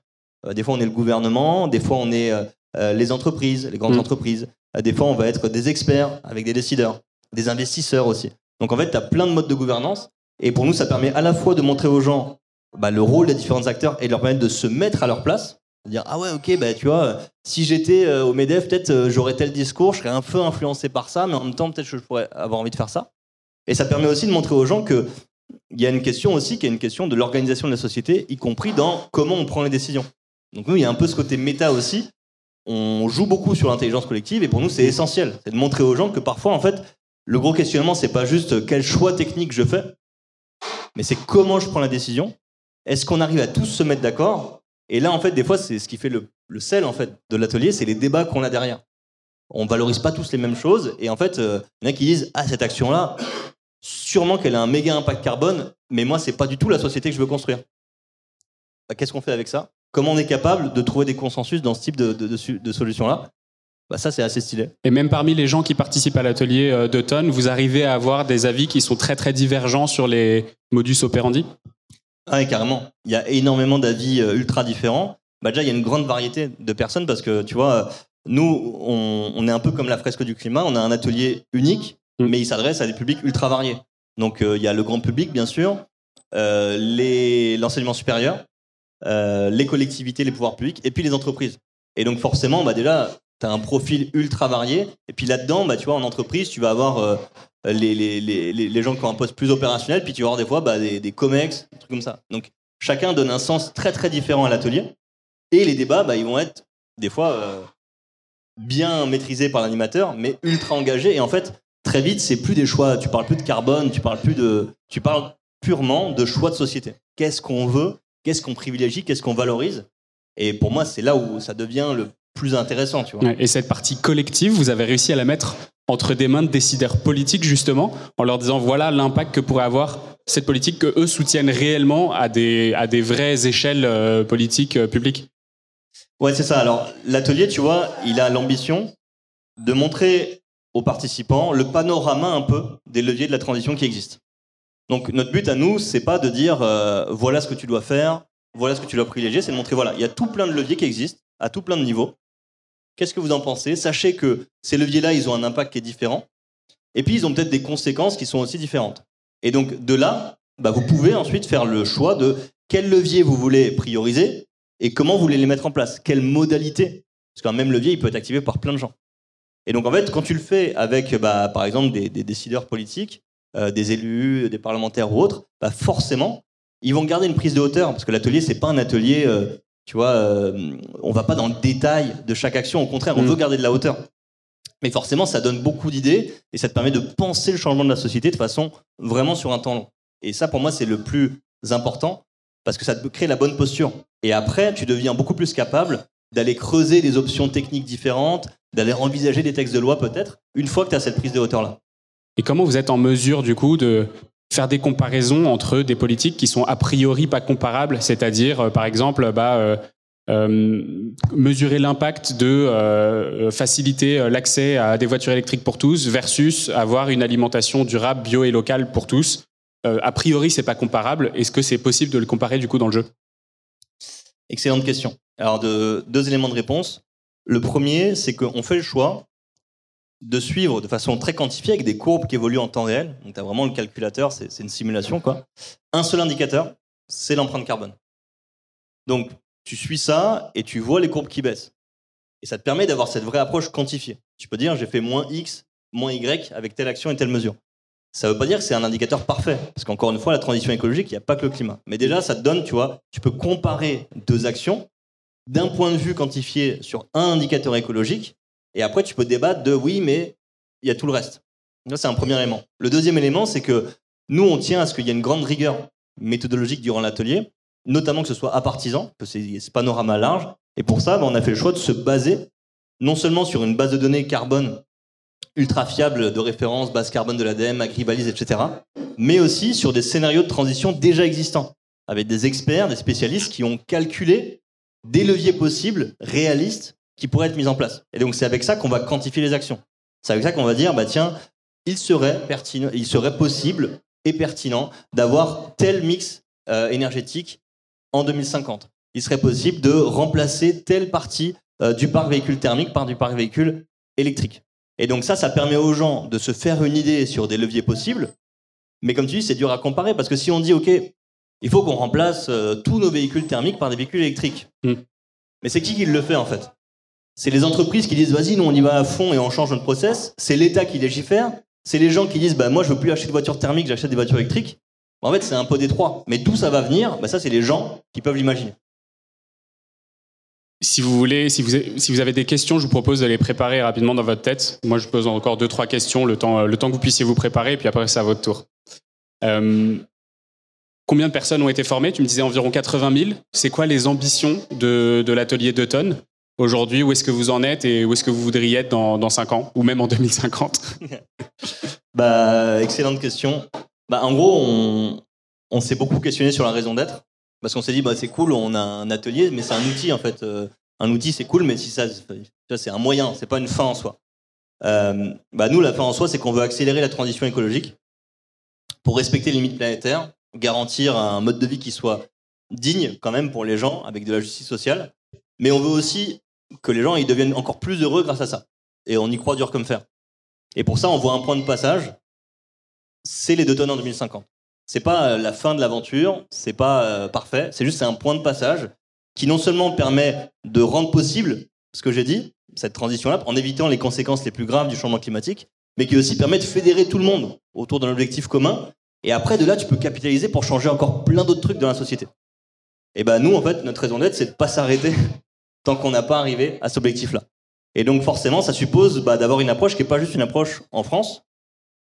Euh, des fois on est le gouvernement, des fois on est euh, euh, les entreprises, les grandes mm. entreprises. des fois on va être des experts avec des décideurs, des investisseurs aussi. Donc en fait tu as plein de modes de gouvernance et pour nous, ça permet à la fois de montrer aux gens bah, le rôle des différents acteurs et de leur permettre de se mettre à leur place. Dire, ah ouais, ok, bah, tu vois, si j'étais euh, au MEDEF, peut-être euh, j'aurais tel discours, je serais un peu influencé par ça, mais en même temps, peut-être que je pourrais avoir envie de faire ça. Et ça permet aussi de montrer aux gens qu'il y a une question aussi, qui est une question de l'organisation de la société, y compris dans comment on prend les décisions. Donc nous, il y a un peu ce côté méta aussi. On joue beaucoup sur l'intelligence collective et pour nous, c'est essentiel. C'est de montrer aux gens que parfois, en fait, le gros questionnement, c'est pas juste quel choix technique je fais, mais c'est comment je prends la décision. Est-ce qu'on arrive à tous se mettre d'accord Et là, en fait, des fois, c'est ce qui fait le, sel en fait de l'atelier, c'est les débats qu'on a derrière. On valorise pas tous les mêmes choses, et en fait, euh, il y en a qui disent ah cette action-là, sûrement qu'elle a un méga impact carbone, mais moi, c'est pas du tout la société que je veux construire. Bah, qu'est-ce qu'on fait avec ça? Comment on est capable de trouver des consensus dans ce type de, de solution-là? Bah, ça c'est assez stylé. Et même parmi les gens qui participent à l'atelier euh, d'automne, vous arrivez à avoir des avis qui sont très très divergents sur les modus operandi? Ah oui, carrément. Il y a énormément d'avis euh, ultra différents. Bah, déjà, il y a une grande variété de personnes parce que, tu vois, nous, on, est un peu comme la fresque du climat, on a un atelier unique, mm. mais il s'adresse à des publics ultra variés. Donc, euh, il y a le grand public, bien sûr, l'enseignement supérieur, les collectivités, les pouvoirs publics, et puis les entreprises. Et donc, forcément, bah, déjà, tu un profil ultra varié. Et puis là-dedans, bah, tu vois, en entreprise, tu vas avoir euh, les, les, les, les, gens qui ont un poste plus opérationnel, puis tu vas avoir des fois bah, des, des comex, des trucs comme ça. Donc chacun donne un sens très très différent à l'atelier. Et les débats, bah, ils vont être des fois euh, bien maîtrisés par l'animateur, mais ultra engagés. Et en fait, très vite, c'est plus des choix. Tu parles plus de carbone, tu parles plus de, tu parles purement de choix de société. Qu'est-ce qu'on veut? Qu'est-ce qu'on privilégie? Qu'est-ce qu'on valorise? Et pour moi, c'est là où ça devient le plus intéressant, tu vois. Et cette partie collective, vous avez réussi à la mettre entre des mains de décideurs politiques, justement, en leur disant voilà l'impact que pourrait avoir cette politique que eux soutiennent réellement à des, à des vraies échelles euh, politiques euh, publiques. Ouais, c'est ça. Alors, l'atelier, tu vois, il a l'ambition de montrer aux participants le panorama un peu des leviers de la transition qui existent. Donc, notre but à nous, c'est pas de dire euh, voilà ce que tu dois faire, voilà ce que tu dois privilégier, c'est de montrer voilà, il y a tout plein de leviers qui existent à tout plein de niveaux. Qu'est-ce que vous en pensez? Sachez que ces leviers-là, ils ont un impact qui est différent. Et puis, ils ont peut-être des conséquences qui sont aussi différentes. Et donc, de là, bah, vous pouvez ensuite faire le choix de quel levier vous voulez prioriser et comment vous voulez les mettre en place. Quelle modalité? Parce qu'un même levier, il peut être activé par plein de gens. Et donc, en fait, quand tu le fais avec, bah, par exemple, des, décideurs politiques, euh, des élus, des parlementaires ou autres, bah, forcément, ils vont garder une prise de hauteur. Parce que l'atelier, c'est pas un atelier euh, tu vois, euh, on va pas dans le détail de chaque action. Au contraire, on mm. veut garder de la hauteur. Mais forcément, ça donne beaucoup d'idées et ça te permet de penser le changement de la société de façon vraiment sur un temps long. Et ça, pour moi, c'est le plus important parce que ça te crée la bonne posture. Et après, tu deviens beaucoup plus capable d'aller creuser des options techniques différentes, d'aller envisager des textes de loi peut-être, une fois que tu as cette prise de hauteur-là. Et comment vous êtes en mesure, du coup, de faire des comparaisons entre des politiques qui sont a priori pas comparables, c'est-à-dire, euh, par exemple, bah, euh, mesurer l'impact de faciliter l'accès à des voitures électriques pour tous versus avoir une alimentation durable, bio et locale pour tous. a priori, c'est pas comparable. Est-ce que c'est possible de le comparer du coup dans le jeu? Excellente question. Alors, de, deux éléments de réponse. Le premier, c'est qu'on fait le choix de suivre de façon très quantifiée avec des courbes qui évoluent en temps réel. Donc, tu as vraiment le calculateur, c'est une simulation, quoi. Un seul indicateur, c'est l'empreinte carbone. Donc, tu suis ça et tu vois les courbes qui baissent. Et ça te permet d'avoir cette vraie approche quantifiée. Tu peux dire, j'ai fait moins X, moins Y avec telle action et telle mesure. Ça ne veut pas dire que c'est un indicateur parfait, parce qu'encore une fois, la transition écologique, il n'y a pas que le climat. Mais déjà, ça te donne, tu vois, tu peux comparer deux actions d'un point de vue quantifié sur un indicateur écologique, et après, tu peux débattre de oui, mais il y a tout le reste. Ça, c'est un premier élément. Le deuxième élément, c'est que nous, on tient à ce qu'il y ait une grande rigueur méthodologique durant l'atelier, notamment que ce soit à partisan, que c'est ce panorama large. Et pour ça, ben, on a fait le choix de se baser non seulement sur une base de données carbone ultra fiable de référence, base carbone de l'ADEME, Agribalise, etc., mais aussi sur des scénarios de transition déjà existants, avec des experts, des spécialistes qui ont calculé des leviers possibles, réalistes, qui pourraient être mis en place. Et donc c'est avec ça qu'on va quantifier les actions. C'est avec ça qu'on va dire, bah tiens, il serait pertinent, il serait possible et pertinent d'avoir tel mix euh, énergétique en 2050. Il serait possible de remplacer telle partie euh, du parc véhicule thermique par du parc véhicule électrique. Et donc ça, ça permet aux gens de se faire une idée sur des leviers possibles. Mais comme tu dis, c'est dur à comparer parce que si on dit, OK, il faut qu'on remplace euh, tous nos véhicules thermiques par des véhicules électriques. Hmm. Mais c'est qui qui le fait en fait? C'est les entreprises qui disent, vas-y, nous on y va à fond et on change notre process. C'est l'État qui légifère. C'est les gens qui disent, bah, moi je veux plus acheter de voitures thermiques, j'achète des voitures électriques. En fait, c'est un peu des trois. Mais d'où ça va venir bah, Ça, c'est les gens qui peuvent l'imaginer. Si vous voulez, si vous, avez des questions, je vous propose de les préparer rapidement dans votre tête. Moi, je pose encore deux, trois questions, le temps, le temps que vous puissiez vous préparer, et puis après, c'est à votre tour. Euh, combien de personnes ont été formées? Tu me disais environ 80 000. C'est quoi les ambitions de, de l'atelier d'automne? Aujourd'hui Où est-ce que vous en êtes et où est-ce que vous voudriez être dans, dans 5 ans ou même en 2050 bah, Excellente question. Bah, en gros, on, s'est beaucoup questionné sur la raison d'être. Parce qu'on s'est dit, bah, c'est cool, on a un atelier, mais c'est un outil en fait. Euh, un outil, c'est cool, mais si ça, c'est un moyen, c'est pas une fin en soi. Euh, bah, nous, la fin en soi, c'est qu'on veut accélérer la transition écologique pour respecter les limites planétaires, garantir un mode de vie qui soit digne quand même pour les gens, avec de la justice sociale. Mais on veut aussi que les gens ils deviennent encore plus heureux grâce à ça. Et on y croit dur comme fer. Et pour ça, on voit un point de passage, c'est les deux tonnes en 2050. C'est pas euh, la fin de l'aventure, c'est pas euh, parfait, c'est juste un point de passage qui non seulement permet de rendre possible ce que j'ai dit, cette transition-là, en évitant les conséquences les plus graves du changement climatique, mais qui aussi permet de fédérer tout le monde autour d'un objectif commun. Et après, de là, tu peux capitaliser pour changer encore plein d'autres trucs dans la société. Et ben nous, en fait, notre raison d'être, c'est de pas s'arrêter tant qu'on n'a pas arrivé à cet objectif-là. Et donc forcément, ça suppose bah, d'avoir une approche qui n'est pas juste une approche en France,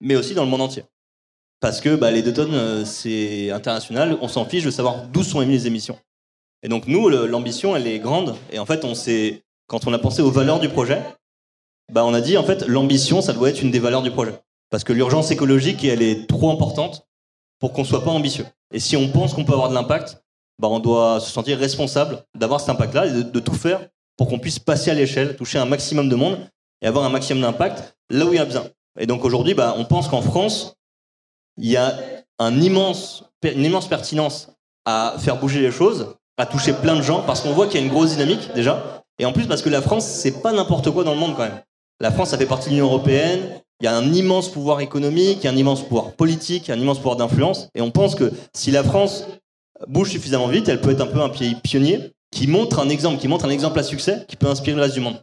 mais aussi dans le monde entier parce que bah, les deux tonnes, euh, c'est international, on s'en fiche de savoir d'où sont émises les émissions. Et donc nous, l'ambition, elle est grande, et en fait, on quand on a pensé aux valeurs du projet, bah, on a dit, en fait, l'ambition, ça doit être une des valeurs du projet. Parce que l'urgence écologique, elle est trop importante pour qu'on soit pas ambitieux. Et si on pense qu'on peut avoir de l'impact, bah, on doit se sentir responsable d'avoir cet impact-là et de, tout faire pour qu'on puisse passer à l'échelle, toucher un maximum de monde et avoir un maximum d'impact là où il y a besoin. Et donc aujourd'hui, bah, on pense qu'en France, il y a un immense, une immense pertinence à faire bouger les choses, à toucher plein de gens, parce qu'on voit qu'il y a une grosse dynamique déjà, et en plus parce que la France, c'est pas n'importe quoi dans le monde quand même. La France, ça fait partie de l'Union européenne, il y a un immense pouvoir économique, il y a un immense pouvoir politique, il y a un immense pouvoir d'influence, et on pense que si la France bouge suffisamment vite, elle peut être un peu un pays pionnier qui montre un exemple, qui montre un exemple à succès, qui peut inspirer le reste du monde.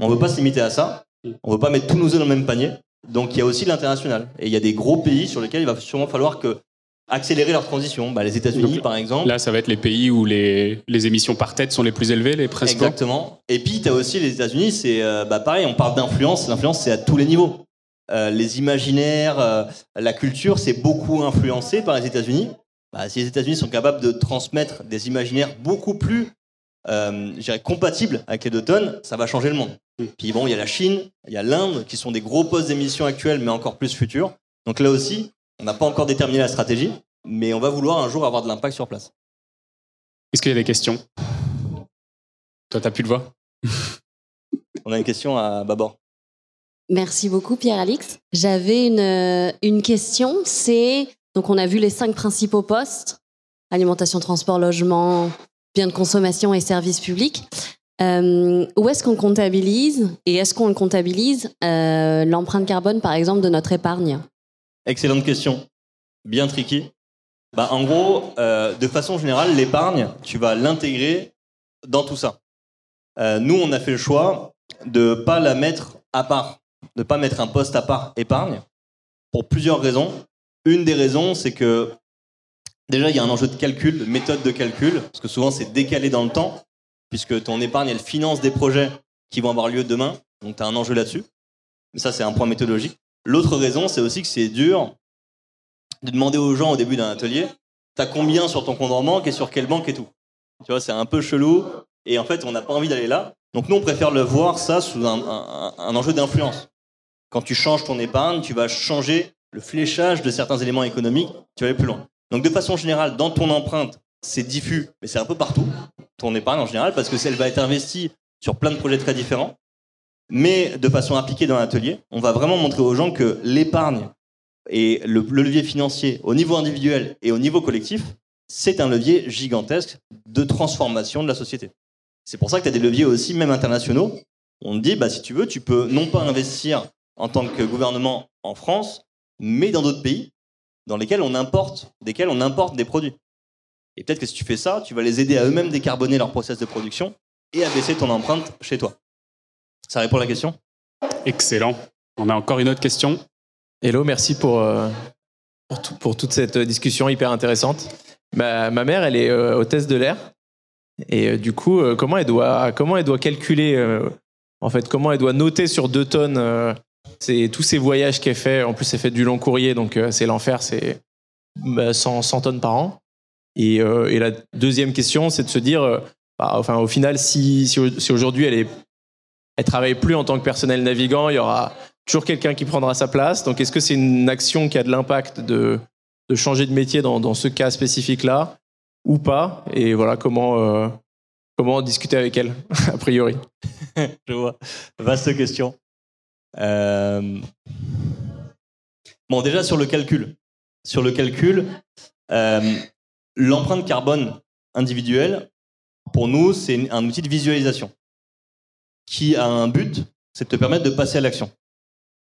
On ne veut pas se limiter à ça, on ne veut pas mettre tous nos œufs dans le même panier, donc il y a aussi l'international. Et il y a des gros pays sur lesquels il va sûrement falloir que accélérer leur transition. Bah, les États-Unis, par exemple. Là, ça va être les pays où les, les, émissions par tête sont les plus élevées, les principaux. Exactement. Et puis, tu as aussi les États-Unis, c'est euh, bah, pareil, on parle d'influence. L'influence, c'est à tous les niveaux. Euh, les imaginaires, euh, la culture, c'est beaucoup influencé par les États-Unis. Bah, si les États-Unis sont capables de transmettre des imaginaires beaucoup plus euh, compatibles avec les deux tonnes, ça va changer le monde. Mm. Puis bon, il y a la Chine, il y a l'Inde, qui sont des gros postes d'émission actuels, mais encore plus futurs. Donc là aussi, on n'a pas encore déterminé la stratégie, mais on va vouloir un jour avoir de l'impact sur place. Est-ce qu'il y a des questions? Toi, t'as pu le voir On a une question à Babor. Merci beaucoup, Pierre-Alix. J'avais une, une question. C'est donc on a vu les cinq principaux postes alimentation, transport, logement, biens de consommation et services publics. Euh, où est-ce qu'on comptabilise et est-ce qu'on comptabilise euh, l'empreinte carbone, par exemple, de notre épargne? Excellente question. Bien tricky. Bah, en gros, euh, de façon générale, l'épargne, tu vas l'intégrer dans tout ça. nous, on a fait le choix de pas la mettre à part, de pas mettre un poste à part épargne, pour plusieurs raisons. Une des raisons, c'est que déjà, il y a un enjeu de calcul, de méthode de calcul, parce que souvent, c'est décalé dans le temps puisque ton épargne, elle finance des projets qui vont avoir lieu demain. Donc, tu as un enjeu là-dessus. Mais ça, c'est un point méthodologique. L'autre raison, c'est aussi que c'est dur de demander aux gens au début d'un atelier, t'as combien sur ton compte en banque et sur quelle banque et tout. Tu vois, c'est un peu chelou. Et en fait, on n'a pas envie d'aller là. Donc nous, on préfère le voir ça sous un, un enjeu d'influence. Quand tu changes ton épargne, tu vas changer le fléchage de certains éléments économiques, tu vas aller plus loin. Donc de façon générale, dans ton empreinte, c'est diffus, mais c'est un peu partout, ton épargne en général, parce que elle va être investie sur plein de projets très différents, mais de façon appliquée dans l'atelier. On va vraiment montrer aux gens que l'épargne et le, levier financier au niveau individuel et au niveau collectif, c'est un levier gigantesque de transformation de la société. C'est pour ça que tu as des leviers aussi, même internationaux. On te dit, bah, si tu veux, tu peux non pas investir en tant que gouvernement en France, mais dans d'autres pays dans lesquels on importe, desquels on importe des produits. Et peut-être que si tu fais ça, tu vas les aider à eux-mêmes décarboner leur process de production et à baisser ton empreinte chez toi. Ça répond à la question? Excellent. On a encore une autre question. Hello, merci pour, euh, pour, toute cette discussion hyper intéressante. Ma, ma mère, elle est euh, hôtesse de l'air. Et euh, du coup, comment, elle doit, comment elle doit calculer, en fait, comment elle doit noter sur deux tonnes c'est tous ces voyages qu'elle fait. En plus, elle fait du long courrier, donc c'est l'enfer, c'est 100, bah, 100 tonnes par an. Euh, et, la deuxième question, c'est de se dire, euh, bah, enfin, au final, si, aujourd'hui elle est, elle travaille plus en tant que personnel navigant, il y aura toujours quelqu'un qui prendra sa place. Donc, est-ce que c'est une action qui a de l'impact de, changer de métier dans, ce cas spécifique-là ou pas? Et voilà, comment, euh, comment discuter avec elle, a priori Je vois. Vaste question. Bon, déjà sur le calcul. Sur le calcul, L'empreinte carbone individuelle, pour nous, c'est un outil de visualisation qui a un but, c'est de te permettre de passer à l'action.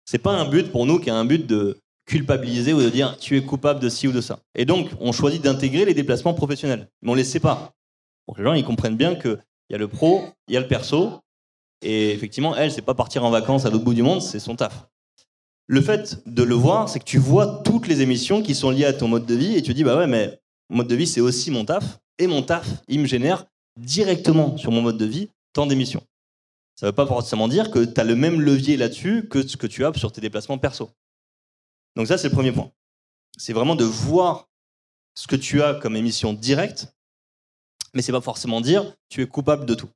C'est pas un but pour nous qui a un but de culpabiliser ou de dire tu es coupable de ci ou de ça. Et donc, on choisit d'intégrer les déplacements professionnels, mais on les sépare. Pour que les gens ils comprennent bien qu'il y a le pro, il y a le perso, et effectivement, elle, c'est pas partir en vacances à l'autre bout du monde, c'est son taf. Le fait de le voir, c'est que tu vois toutes les émissions qui sont liées à ton mode de vie et tu dis bah ouais, mais mode de vie, c'est aussi mon taf. Et mon taf, il me génère directement sur mon mode de vie tant d'émissions. Ça ne veut pas forcément dire que tu as le même levier là-dessus que ce que tu as sur tes déplacements perso. Donc ça, c'est le premier point. C'est vraiment de voir ce que tu as comme émission directe, mais c'est pas forcément dire tu es coupable de tout.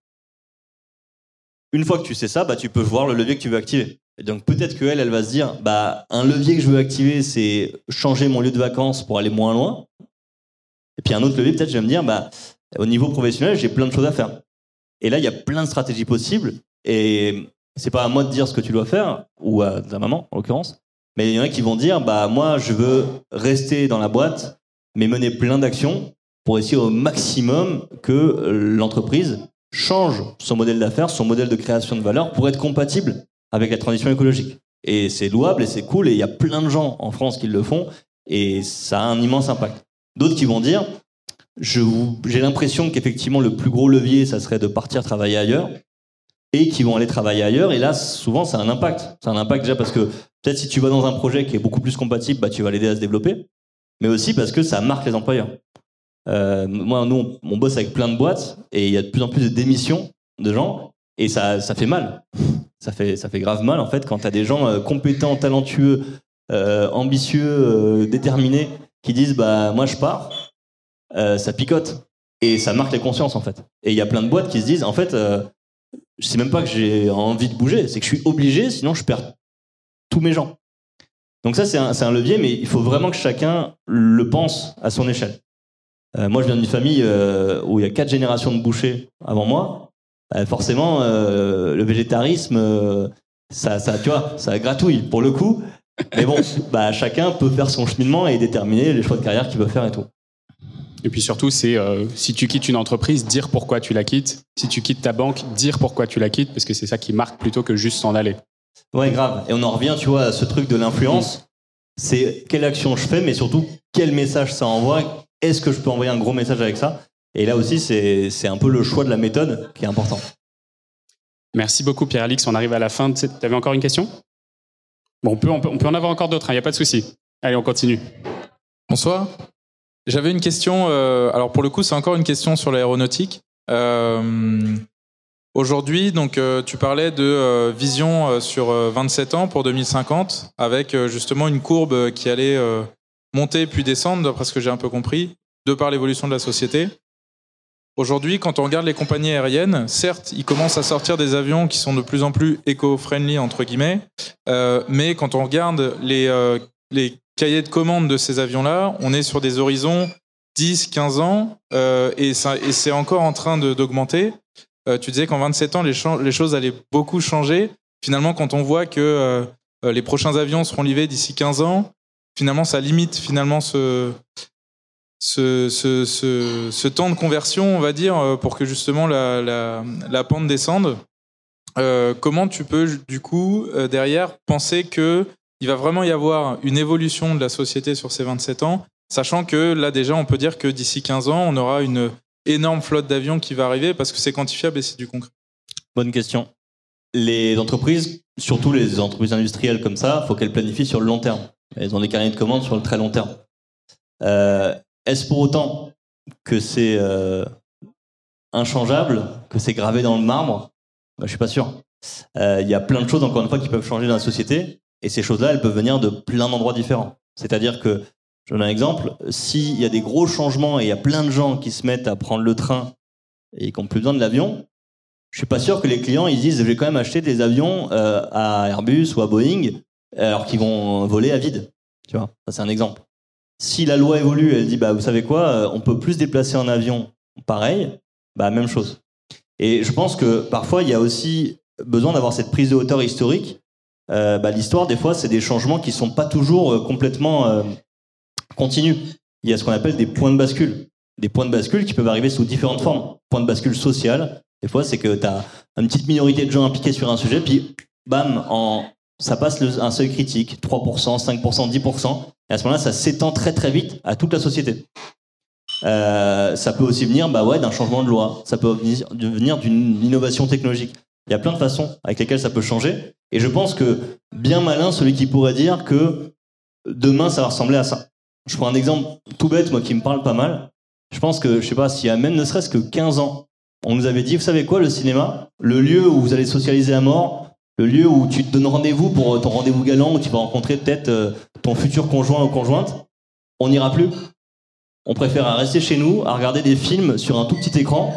Une fois que tu sais ça, bah, tu peux voir le levier que tu veux activer. Et donc peut-être qu'elle, elle va se dire, bah, un levier que je veux activer, c'est changer mon lieu de vacances pour aller moins loin. Et puis un autre levier, peut-être, je vais me dire, bah, au niveau professionnel, j'ai plein de choses à faire. Et là, il y a plein de stratégies possibles. Et c'est pas à moi de dire ce que tu dois faire, ou à ta maman, en l'occurrence. Mais il y en a qui vont dire, bah, moi, je veux rester dans la boîte, mais mener plein d'actions pour essayer au maximum que l'entreprise change son modèle d'affaires, son modèle de création de valeur pour être compatible avec la transition écologique. Et c'est louable et c'est cool et il y a plein de gens en France qui le font et ça a un immense impact. D'autres qui vont dire, j'ai l'impression qu'effectivement le plus gros levier, ça serait de partir travailler ailleurs, et qui vont aller travailler ailleurs. Et là, souvent, ça a un impact. Ça a un impact déjà parce que peut-être si tu vas dans un projet qui est beaucoup plus compatible, bah, tu vas l'aider à se développer, mais aussi parce que ça marque les employeurs. Euh, moi, nous, on, bosse avec plein de boîtes et il y a de plus en plus de démissions de gens et ça, ça fait mal. Ça fait, ça fait grave mal en fait quand tu as des gens euh, compétents, talentueux, euh, ambitieux, déterminés qui disent bah moi je pars, ça picote et ça marque les consciences en fait. Et il y a plein de boîtes qui se disent en fait, je sais même pas que j'ai envie de bouger, c'est que je suis obligé, sinon je perds tous mes gens. Donc ça c'est un, un, levier, mais il faut vraiment que chacun le pense à son échelle. Euh, moi je viens d'une famille euh, où il y a quatre générations de bouchers avant moi. bah, forcément, euh, le végétarisme, euh, ça, ça, tu vois, ça gratouille pour le coup. Mais bon, bah, chacun peut faire son cheminement et déterminer les choix de carrière qu'il veut faire et tout. Et puis surtout, c'est euh, si tu quittes une entreprise, dire pourquoi tu la quittes. Si tu quittes ta banque, dire pourquoi tu la quittes, parce que c'est ça qui marque plutôt que juste s'en aller. Ouais, grave. Et on en revient, tu vois, à ce truc de l'influence. C'est quelle action je fais, mais surtout quel message ça envoie. Est-ce que je peux envoyer un gros message avec ça Et là aussi, c'est c'est un peu le choix de la méthode qui est important. Merci beaucoup, Pierre-Alix. On arrive à la fin. Tu avais encore une question? Bon, on peut, on peut, on peut en avoir encore d'autres, il n'y a pas de souci. Allez, on continue. Bonsoir. J'avais une question. euh, alors pour le coup, c'est encore une question sur l'aéronautique. Euh, Aujourd'hui, donc euh, tu parlais de euh, vision euh, sur euh, 27 ans pour 2050, avec euh, justement une courbe qui allait euh, monter puis descendre, d'après ce que j'ai un peu compris, de par l'évolution de la société. Aujourd'hui, quand on regarde les compagnies aériennes, certes, ils commencent à sortir des avions qui sont de plus en plus éco-friendly entre guillemets, euh, mais quand on regarde les euh, les cahiers de commandes de ces avions-là, on est sur des horizons 10, 15 ans, euh, et, c'est encore en train d'augmenter. Tu disais qu'en 27 ans, les, les choses allaient beaucoup changer. Finalement, quand on voit que les prochains avions seront livrés d'ici 15 ans, finalement, ça limite finalement ce, ce, ce, temps de conversion, on va dire, euh, pour que justement la, la, la pente descende. Euh, comment tu peux, du coup, euh, derrière, penser que il va vraiment y avoir une évolution de la société sur ces 27 ans, sachant que là déjà on peut dire que d'ici 15 ans on aura une énorme flotte d'avions qui va arriver parce que c'est quantifiable et c'est du concret. Bonne question. Les entreprises, surtout les entreprises industrielles comme ça, faut qu'elles planifient sur le long terme. Elles ont des carnets de commandes sur le très long terme. Euh, Est-ce pour autant que c'est euh, inchangeable, que c'est gravé dans le marbre? Bah, Je suis pas sûr. Euh, Il y a plein de choses, encore une fois, qui peuvent changer dans la société, et ces choses-là, elles peuvent venir de plein d'endroits différents. C'est-à-dire que, je donne un exemple, s'il y a des gros changements et il y a plein de gens qui se mettent à prendre le train et qui n'ont plus besoin de l'avion, je suis pas sûr que les clients ils disent je vais quand même acheter des avions à Airbus ou à Boeing alors qu'ils vont voler à vide. Tu vois, c'est un exemple. Si la loi évolue, elle dit bah vous savez quoi, euh, on peut plus déplacer en avion, pareil, bah même chose. Et je pense que parfois il y a aussi besoin d'avoir cette prise de hauteur historique. Euh, bah, L'histoire des fois c'est des changements qui sont pas toujours euh, complètement euh, continus. Il y a ce qu'on appelle des points de bascule. Des points de bascule qui peuvent arriver sous différentes formes. Point de bascule social, des fois, c'est que tu as une petite minorité de gens impliqués sur un sujet, puis bam, en, ça passe un seuil critique, 3%, 5%, 10%, et à ce moment-là, ça s'étend très très vite à toute la société. Euh, ça peut aussi venir bah ouais, d'un changement de loi, ça peut venir venir d'une innovation technologique. Il y a plein de façons avec lesquelles ça peut changer, et je pense que bien malin celui qui pourrait dire que demain, ça va ressembler à ça. Je prends un exemple tout bête, moi, qui me parle pas mal. Je pense que, je sais pas, s'il y a même ne serait-ce que 15 ans, on nous avait dit, vous savez quoi, le cinéma, le lieu où vous allez socialiser à mort, le lieu où tu te donnes rendez-vous pour ton rendez-vous galant, où tu vas rencontrer peut-être euh, ton futur conjoint ou conjointe, on n'ira plus. On préfère rester chez nous, à regarder des films sur un tout petit écran.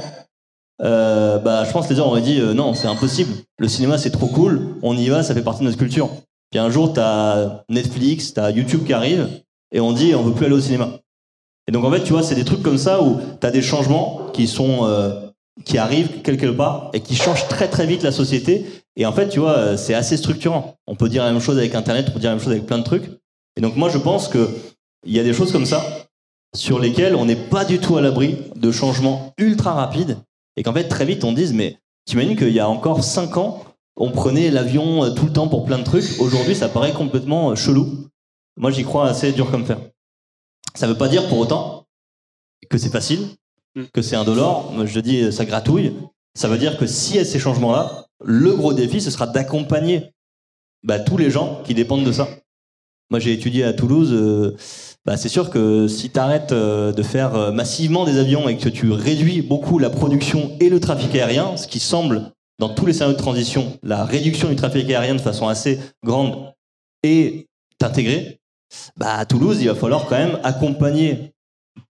Euh, bah, je pense que les gens auraient dit, euh, non, c'est impossible. Le cinéma, c'est trop cool. On y va, ça fait partie de notre culture. Puis un jour, t'as Netflix, t'as YouTube qui arrive, et on dit, on veut plus aller au cinéma. Et donc en fait, tu vois, c'est des trucs comme ça où t'as des changements qui sont euh, qui arrivent quelque part et qui changent très très vite la société. Et en fait, tu vois, euh, c'est assez structurant. On peut dire la même chose avec Internet, on peut dire la même chose avec plein de trucs. Et donc moi, je pense que il y a des choses comme ça sur lesquelles on n'est pas du tout à l'abri de changements ultra rapides et qu'en fait très vite on dise mais t'imagines qu'il y a encore 5 ans on prenait l'avion euh, tout le temps pour plein de trucs aujourd'hui ça paraît complètement euh, chelou moi j'y crois assez dur comme fer ça veut pas dire pour autant que c'est facile Mm. que c'est indolore Moi, je dis ça gratouille ça veut dire que si il y a ces changements là le gros défi ce sera d'accompagner bah, tous les gens qui dépendent de ça moi j'ai étudié à Toulouse euh, bah, c'est sûr que si tu arrêtes de faire euh, massivement des avions et que tu réduis beaucoup la production et le trafic aérien, ce qui semble dans tous les scénarios de transition, la réduction du trafic aérien de façon assez grande et t'intégrer, bah, à Toulouse, il va falloir quand même accompagner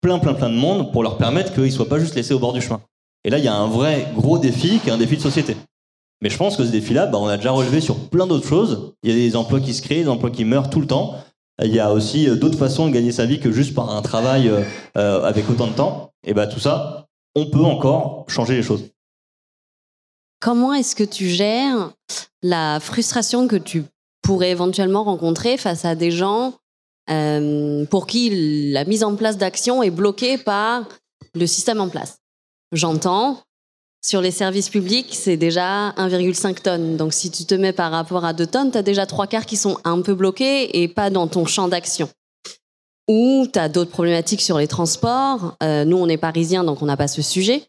plein, plein, plein de monde pour leur permettre qu'ils soient pas juste laissés au bord du chemin. Et là, il y a un vrai gros défi qui est un défi de société. Mais je pense que ce défi-là, bah, on a déjà relevé sur plein d'autres choses. Il y a des emplois qui se créent, des emplois qui meurent tout le temps. Il y a aussi euh, d'autres façons de gagner sa vie que juste par un travail euh, euh, avec autant de temps. Et bah tout ça, on peut encore changer les choses. comment est-ce que tu gères la frustration que tu pourrais éventuellement rencontrer face à des gens pour qui la mise en place d'actions est bloquée par le système en place? J'entends, sur les services publics, c'est déjà 1,5 tonnes. Donc si tu te mets par rapport à 2 tonnes, tu as déjà trois quarts qui sont un peu bloqués et pas dans ton champ d'action. Ou tu as d'autres problématiques sur les transports. Euh, nous, on est parisiens, donc on n'a pas ce sujet.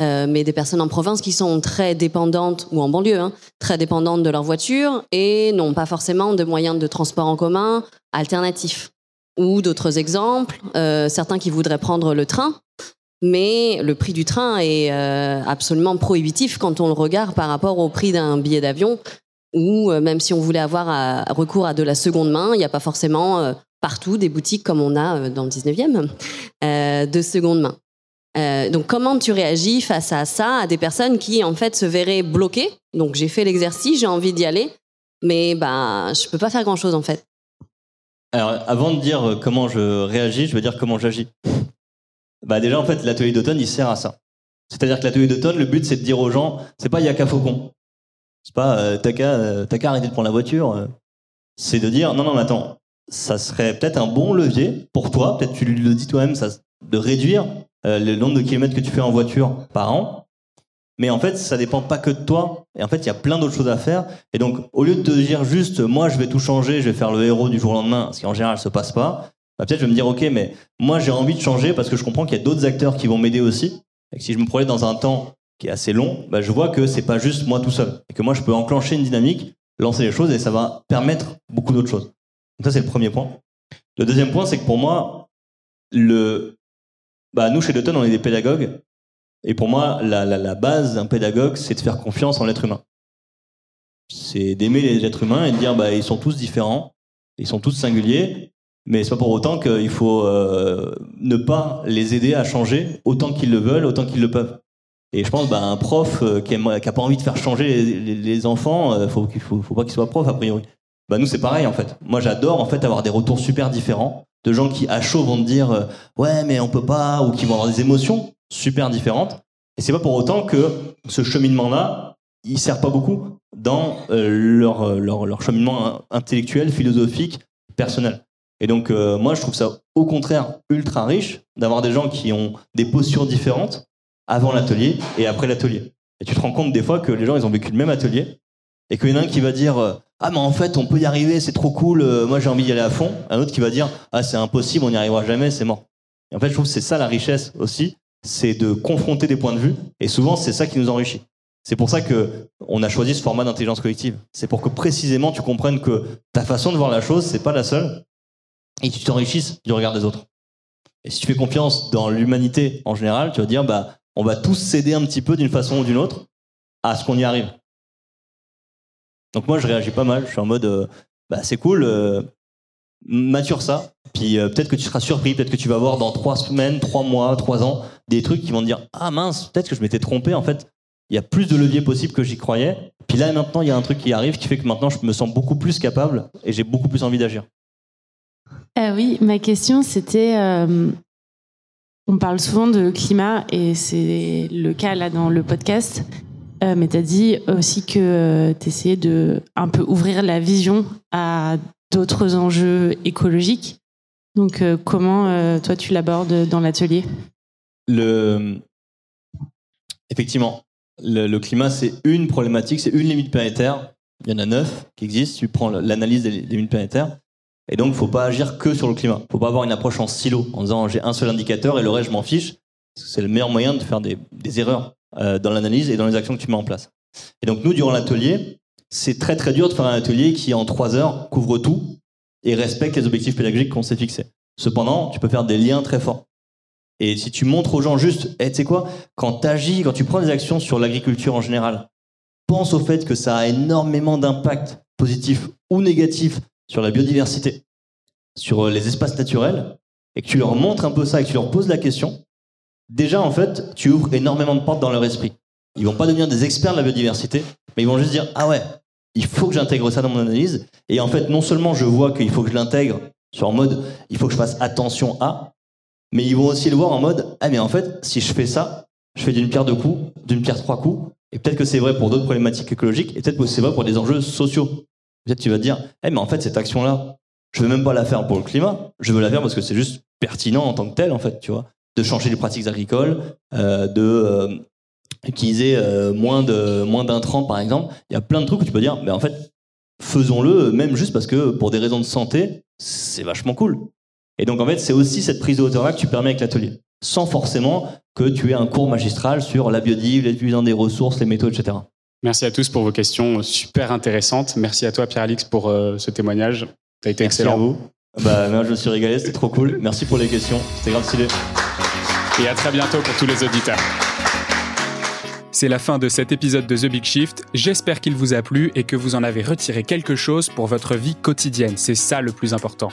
Euh, mais des personnes en province qui sont très dépendantes, ou en banlieue, hein, très dépendantes de leur voiture et n'ont pas forcément de moyens de transport en commun alternatifs. Ou d'autres exemples, euh, certains qui voudraient prendre le train, mais le prix du train est euh, absolument prohibitif quand on le regarde par rapport au prix d'un billet d'avion, ou euh, même si on voulait avoir à- recours à de la seconde main, il n'y a pas forcément euh, partout des boutiques comme on a euh, dans le 19e euh, de seconde main. Euh, donc comment tu réagis face à ça, à des personnes qui en fait se verraient bloquées? Donc j'ai fait l'exercice, j'ai envie d'y aller, mais ben je peux pas faire grand chose en fait. Alors, avant de dire euh, comment je réagis, je vais dire comment j'agis. Bah déjà, en fait, l'atelier d'automne, il sert à ça. C'est-à-dire que l'atelier d'automne, le but, c'est de dire aux gens, c'est pas Yaka Faucon. C'est pas euh, t'as euh, arrêter de prendre la voiture. euh. C'est de dire, non, non, mais attends, ça serait peut-être un bon levier pour toi, peut-être tu le dis toi-même, de réduire euh, le nombre de kilomètres que tu fais en voiture par an. Mais en fait, ça dépend pas que de toi. Et en fait, il y a plein d'autres choses à faire. Et donc, au lieu de te dire juste, moi, je vais tout changer, je vais faire le héros du jour au lendemain, ce qui en général se passe pas, bah, peut-être je vais me dire, ok, mais moi, j'ai envie de changer parce que je comprends qu'il y a d'autres acteurs qui vont m'aider aussi. Et que si je me projette dans un temps qui est assez long, bah, je vois que c'est pas juste moi tout seul. Et que moi, je peux enclencher une dynamique, lancer les choses et ça va permettre beaucoup d'autres choses. Donc ça, c'est le premier point. Le deuxième point, c'est que pour moi, le, bah, nous, chez Dutton, on est des pédagogues. Et pour moi, la, la, la base d'un pédagogue, c'est de faire confiance en l'être humain. C'est d'aimer les êtres humains et de dire, bah, ils sont tous différents, ils sont tous singuliers, mais c'est pas pour autant qu'il faut euh, ne pas les aider à changer autant qu'ils le veulent, autant qu'ils le peuvent. Et je pense, bah, un prof euh, qui, aime- qui a pas envie de faire changer les, enfants, euh, faut faut, faut pas qu'il soit prof a priori. Bah nous c'est pareil en fait. Moi j'adore en fait avoir des retours super différents de gens qui à chaud vont te dire euh, ouais mais on peut pas ou qui vont avoir des émotions super différentes. Et c'est pas pour autant que ce cheminement là il sert pas beaucoup dans leur, leur leur cheminement in- intellectuel, philosophique, personnel. Et donc euh, moi je trouve ça au contraire ultra riche d'avoir des gens qui ont des postures différentes avant l'atelier et après l'atelier. Et tu te rends compte des fois que les gens ils ont vécu le même atelier et qu'il y en a un qui va dire euh, ah mais en fait on peut y arriver c'est trop cool euh, moi j'ai envie d'y aller à fond un autre qui va dire ah c'est impossible on n'y arrivera jamais c'est mort et en fait je trouve que c'est ça la richesse aussi c'est de confronter des points de vue et souvent c'est ça qui nous enrichit. C'est pour ça que on a choisi ce format d'intelligence collective. C'est pour que précisément tu comprennes que ta façon de voir la chose c'est pas la seule et tu t'enrichisses du regard des autres et si tu fais confiance dans l'humanité en général tu vas dire bah on va tous s'aider un petit peu d'une façon ou d'une autre à ce qu'on y arrive donc moi, je réagis pas mal. Je suis en mode, euh, bah, c'est cool, euh, mature ça. Puis euh, peut-être que tu seras surpris, peut-être que tu vas voir dans trois semaines, trois mois, trois ans, des trucs qui vont te dire, ah mince, peut-être que je m'étais trompé. En fait, il y a plus de leviers possibles que j'y croyais. Puis là, maintenant, il y a un truc qui arrive qui fait que maintenant, je me sens beaucoup plus capable et j'ai beaucoup plus envie d'agir. Euh, oui, ma question c'était, euh, on parle souvent de climat et c'est le cas là dans le podcast, Euh, mais tu as dit aussi que tu essayais de un peu ouvrir la vision à d'autres enjeux écologiques. Donc comment toi tu l'abordes dans l'atelier? Le... Effectivement, le, climat, c'est une problématique, c'est une limite planétaire. Il y en a neuf qui existent. Tu prends l'analyse des limites planétaires. Et donc, faut pas agir que sur le climat. Faut pas avoir une approche en silo, en disant j'ai un seul indicateur et le reste, je m'en fiche. C'est le meilleur moyen de faire des, des erreurs euh, dans l'analyse et dans les actions que tu mets en place. Et donc, nous, durant l'atelier, c'est très très dur de faire un atelier qui, en trois heures, couvre tout et respecte les objectifs pédagogiques qu'on s'est fixés. Cependant, tu peux faire des liens très forts. Et si tu montres aux gens juste, eh, tu sais quoi, quand tu agis, quand tu prends des actions sur l'agriculture en général, pense au fait que ça a énormément d'impact positif ou négatif sur la biodiversité, sur euh, les espaces naturels, et que tu leur montres un peu ça et que tu leur poses la question, déjà en fait, tu ouvres énormément de portes dans leur esprit. Ils vont pas devenir des experts de la biodiversité, mais ils vont juste dire ah ouais, il faut que j'intègre ça dans mon analyse. Et en fait, non seulement je vois qu'il faut que je l'intègre sur en mode il faut que je fasse attention à, mais ils vont aussi le voir en mode ah mais en fait, si je fais ça, je fais d'une pierre deux coups, d'une pierre trois coups, Et peut-être que c'est vrai pour d'autres problématiques écologiques, et peut-être que c'est vrai pour des enjeux sociaux. Peut-être tu vas te dire, eh, mais en fait, cette action-là, je veux même pas la faire pour le climat, je veux la faire parce que c'est juste pertinent en tant que tel, en fait, tu vois, de changer les pratiques agricoles, euh, de euh, utiliser euh, moins de moins d'intrants, par exemple. Il y a plein de trucs où tu peux dire, mais en fait, faisons-le, même juste parce que pour des raisons de santé, c'est vachement cool. Et donc, en fait, c'est aussi cette prise de hauteur-là que tu permets avec l'atelier, sans forcément que tu aies un cours magistral sur la biodive, l'utilisation des ressources, les métaux, etc. Merci à tous pour vos questions super intéressantes. Merci à toi, Pierre-Alix, pour euh, ce témoignage. Ça a été Merci excellent. à vous. Bah, moi, je me suis régalé, c'était trop cool. Merci pour les questions, c'était grave stylé. Et à très bientôt pour tous les auditeurs. C'est la fin de cet épisode de The Big Shift. J'espère qu'il vous a plu et que vous en avez retiré quelque chose pour votre vie quotidienne. C'est ça le plus important.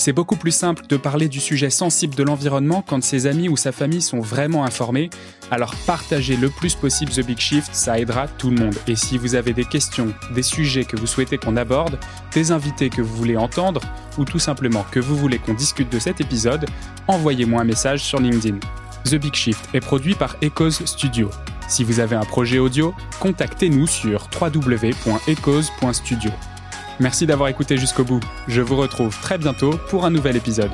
C'est beaucoup plus simple de parler du sujet sensible de l'environnement quand ses amis ou sa famille sont vraiment informés. Alors partagez le plus possible The Big Shift, ça aidera tout le monde. Et si vous avez des questions, des sujets que vous souhaitez qu'on aborde, des invités que vous voulez entendre, ou tout simplement que vous voulez qu'on discute de cet épisode, envoyez-moi un message sur LinkedIn. The Big Shift est produit par Echoes Studio. Si vous avez un projet audio, contactez-nous sur www.echoes.studio. Merci d'avoir écouté jusqu'au bout. Je vous retrouve très bientôt pour un nouvel épisode.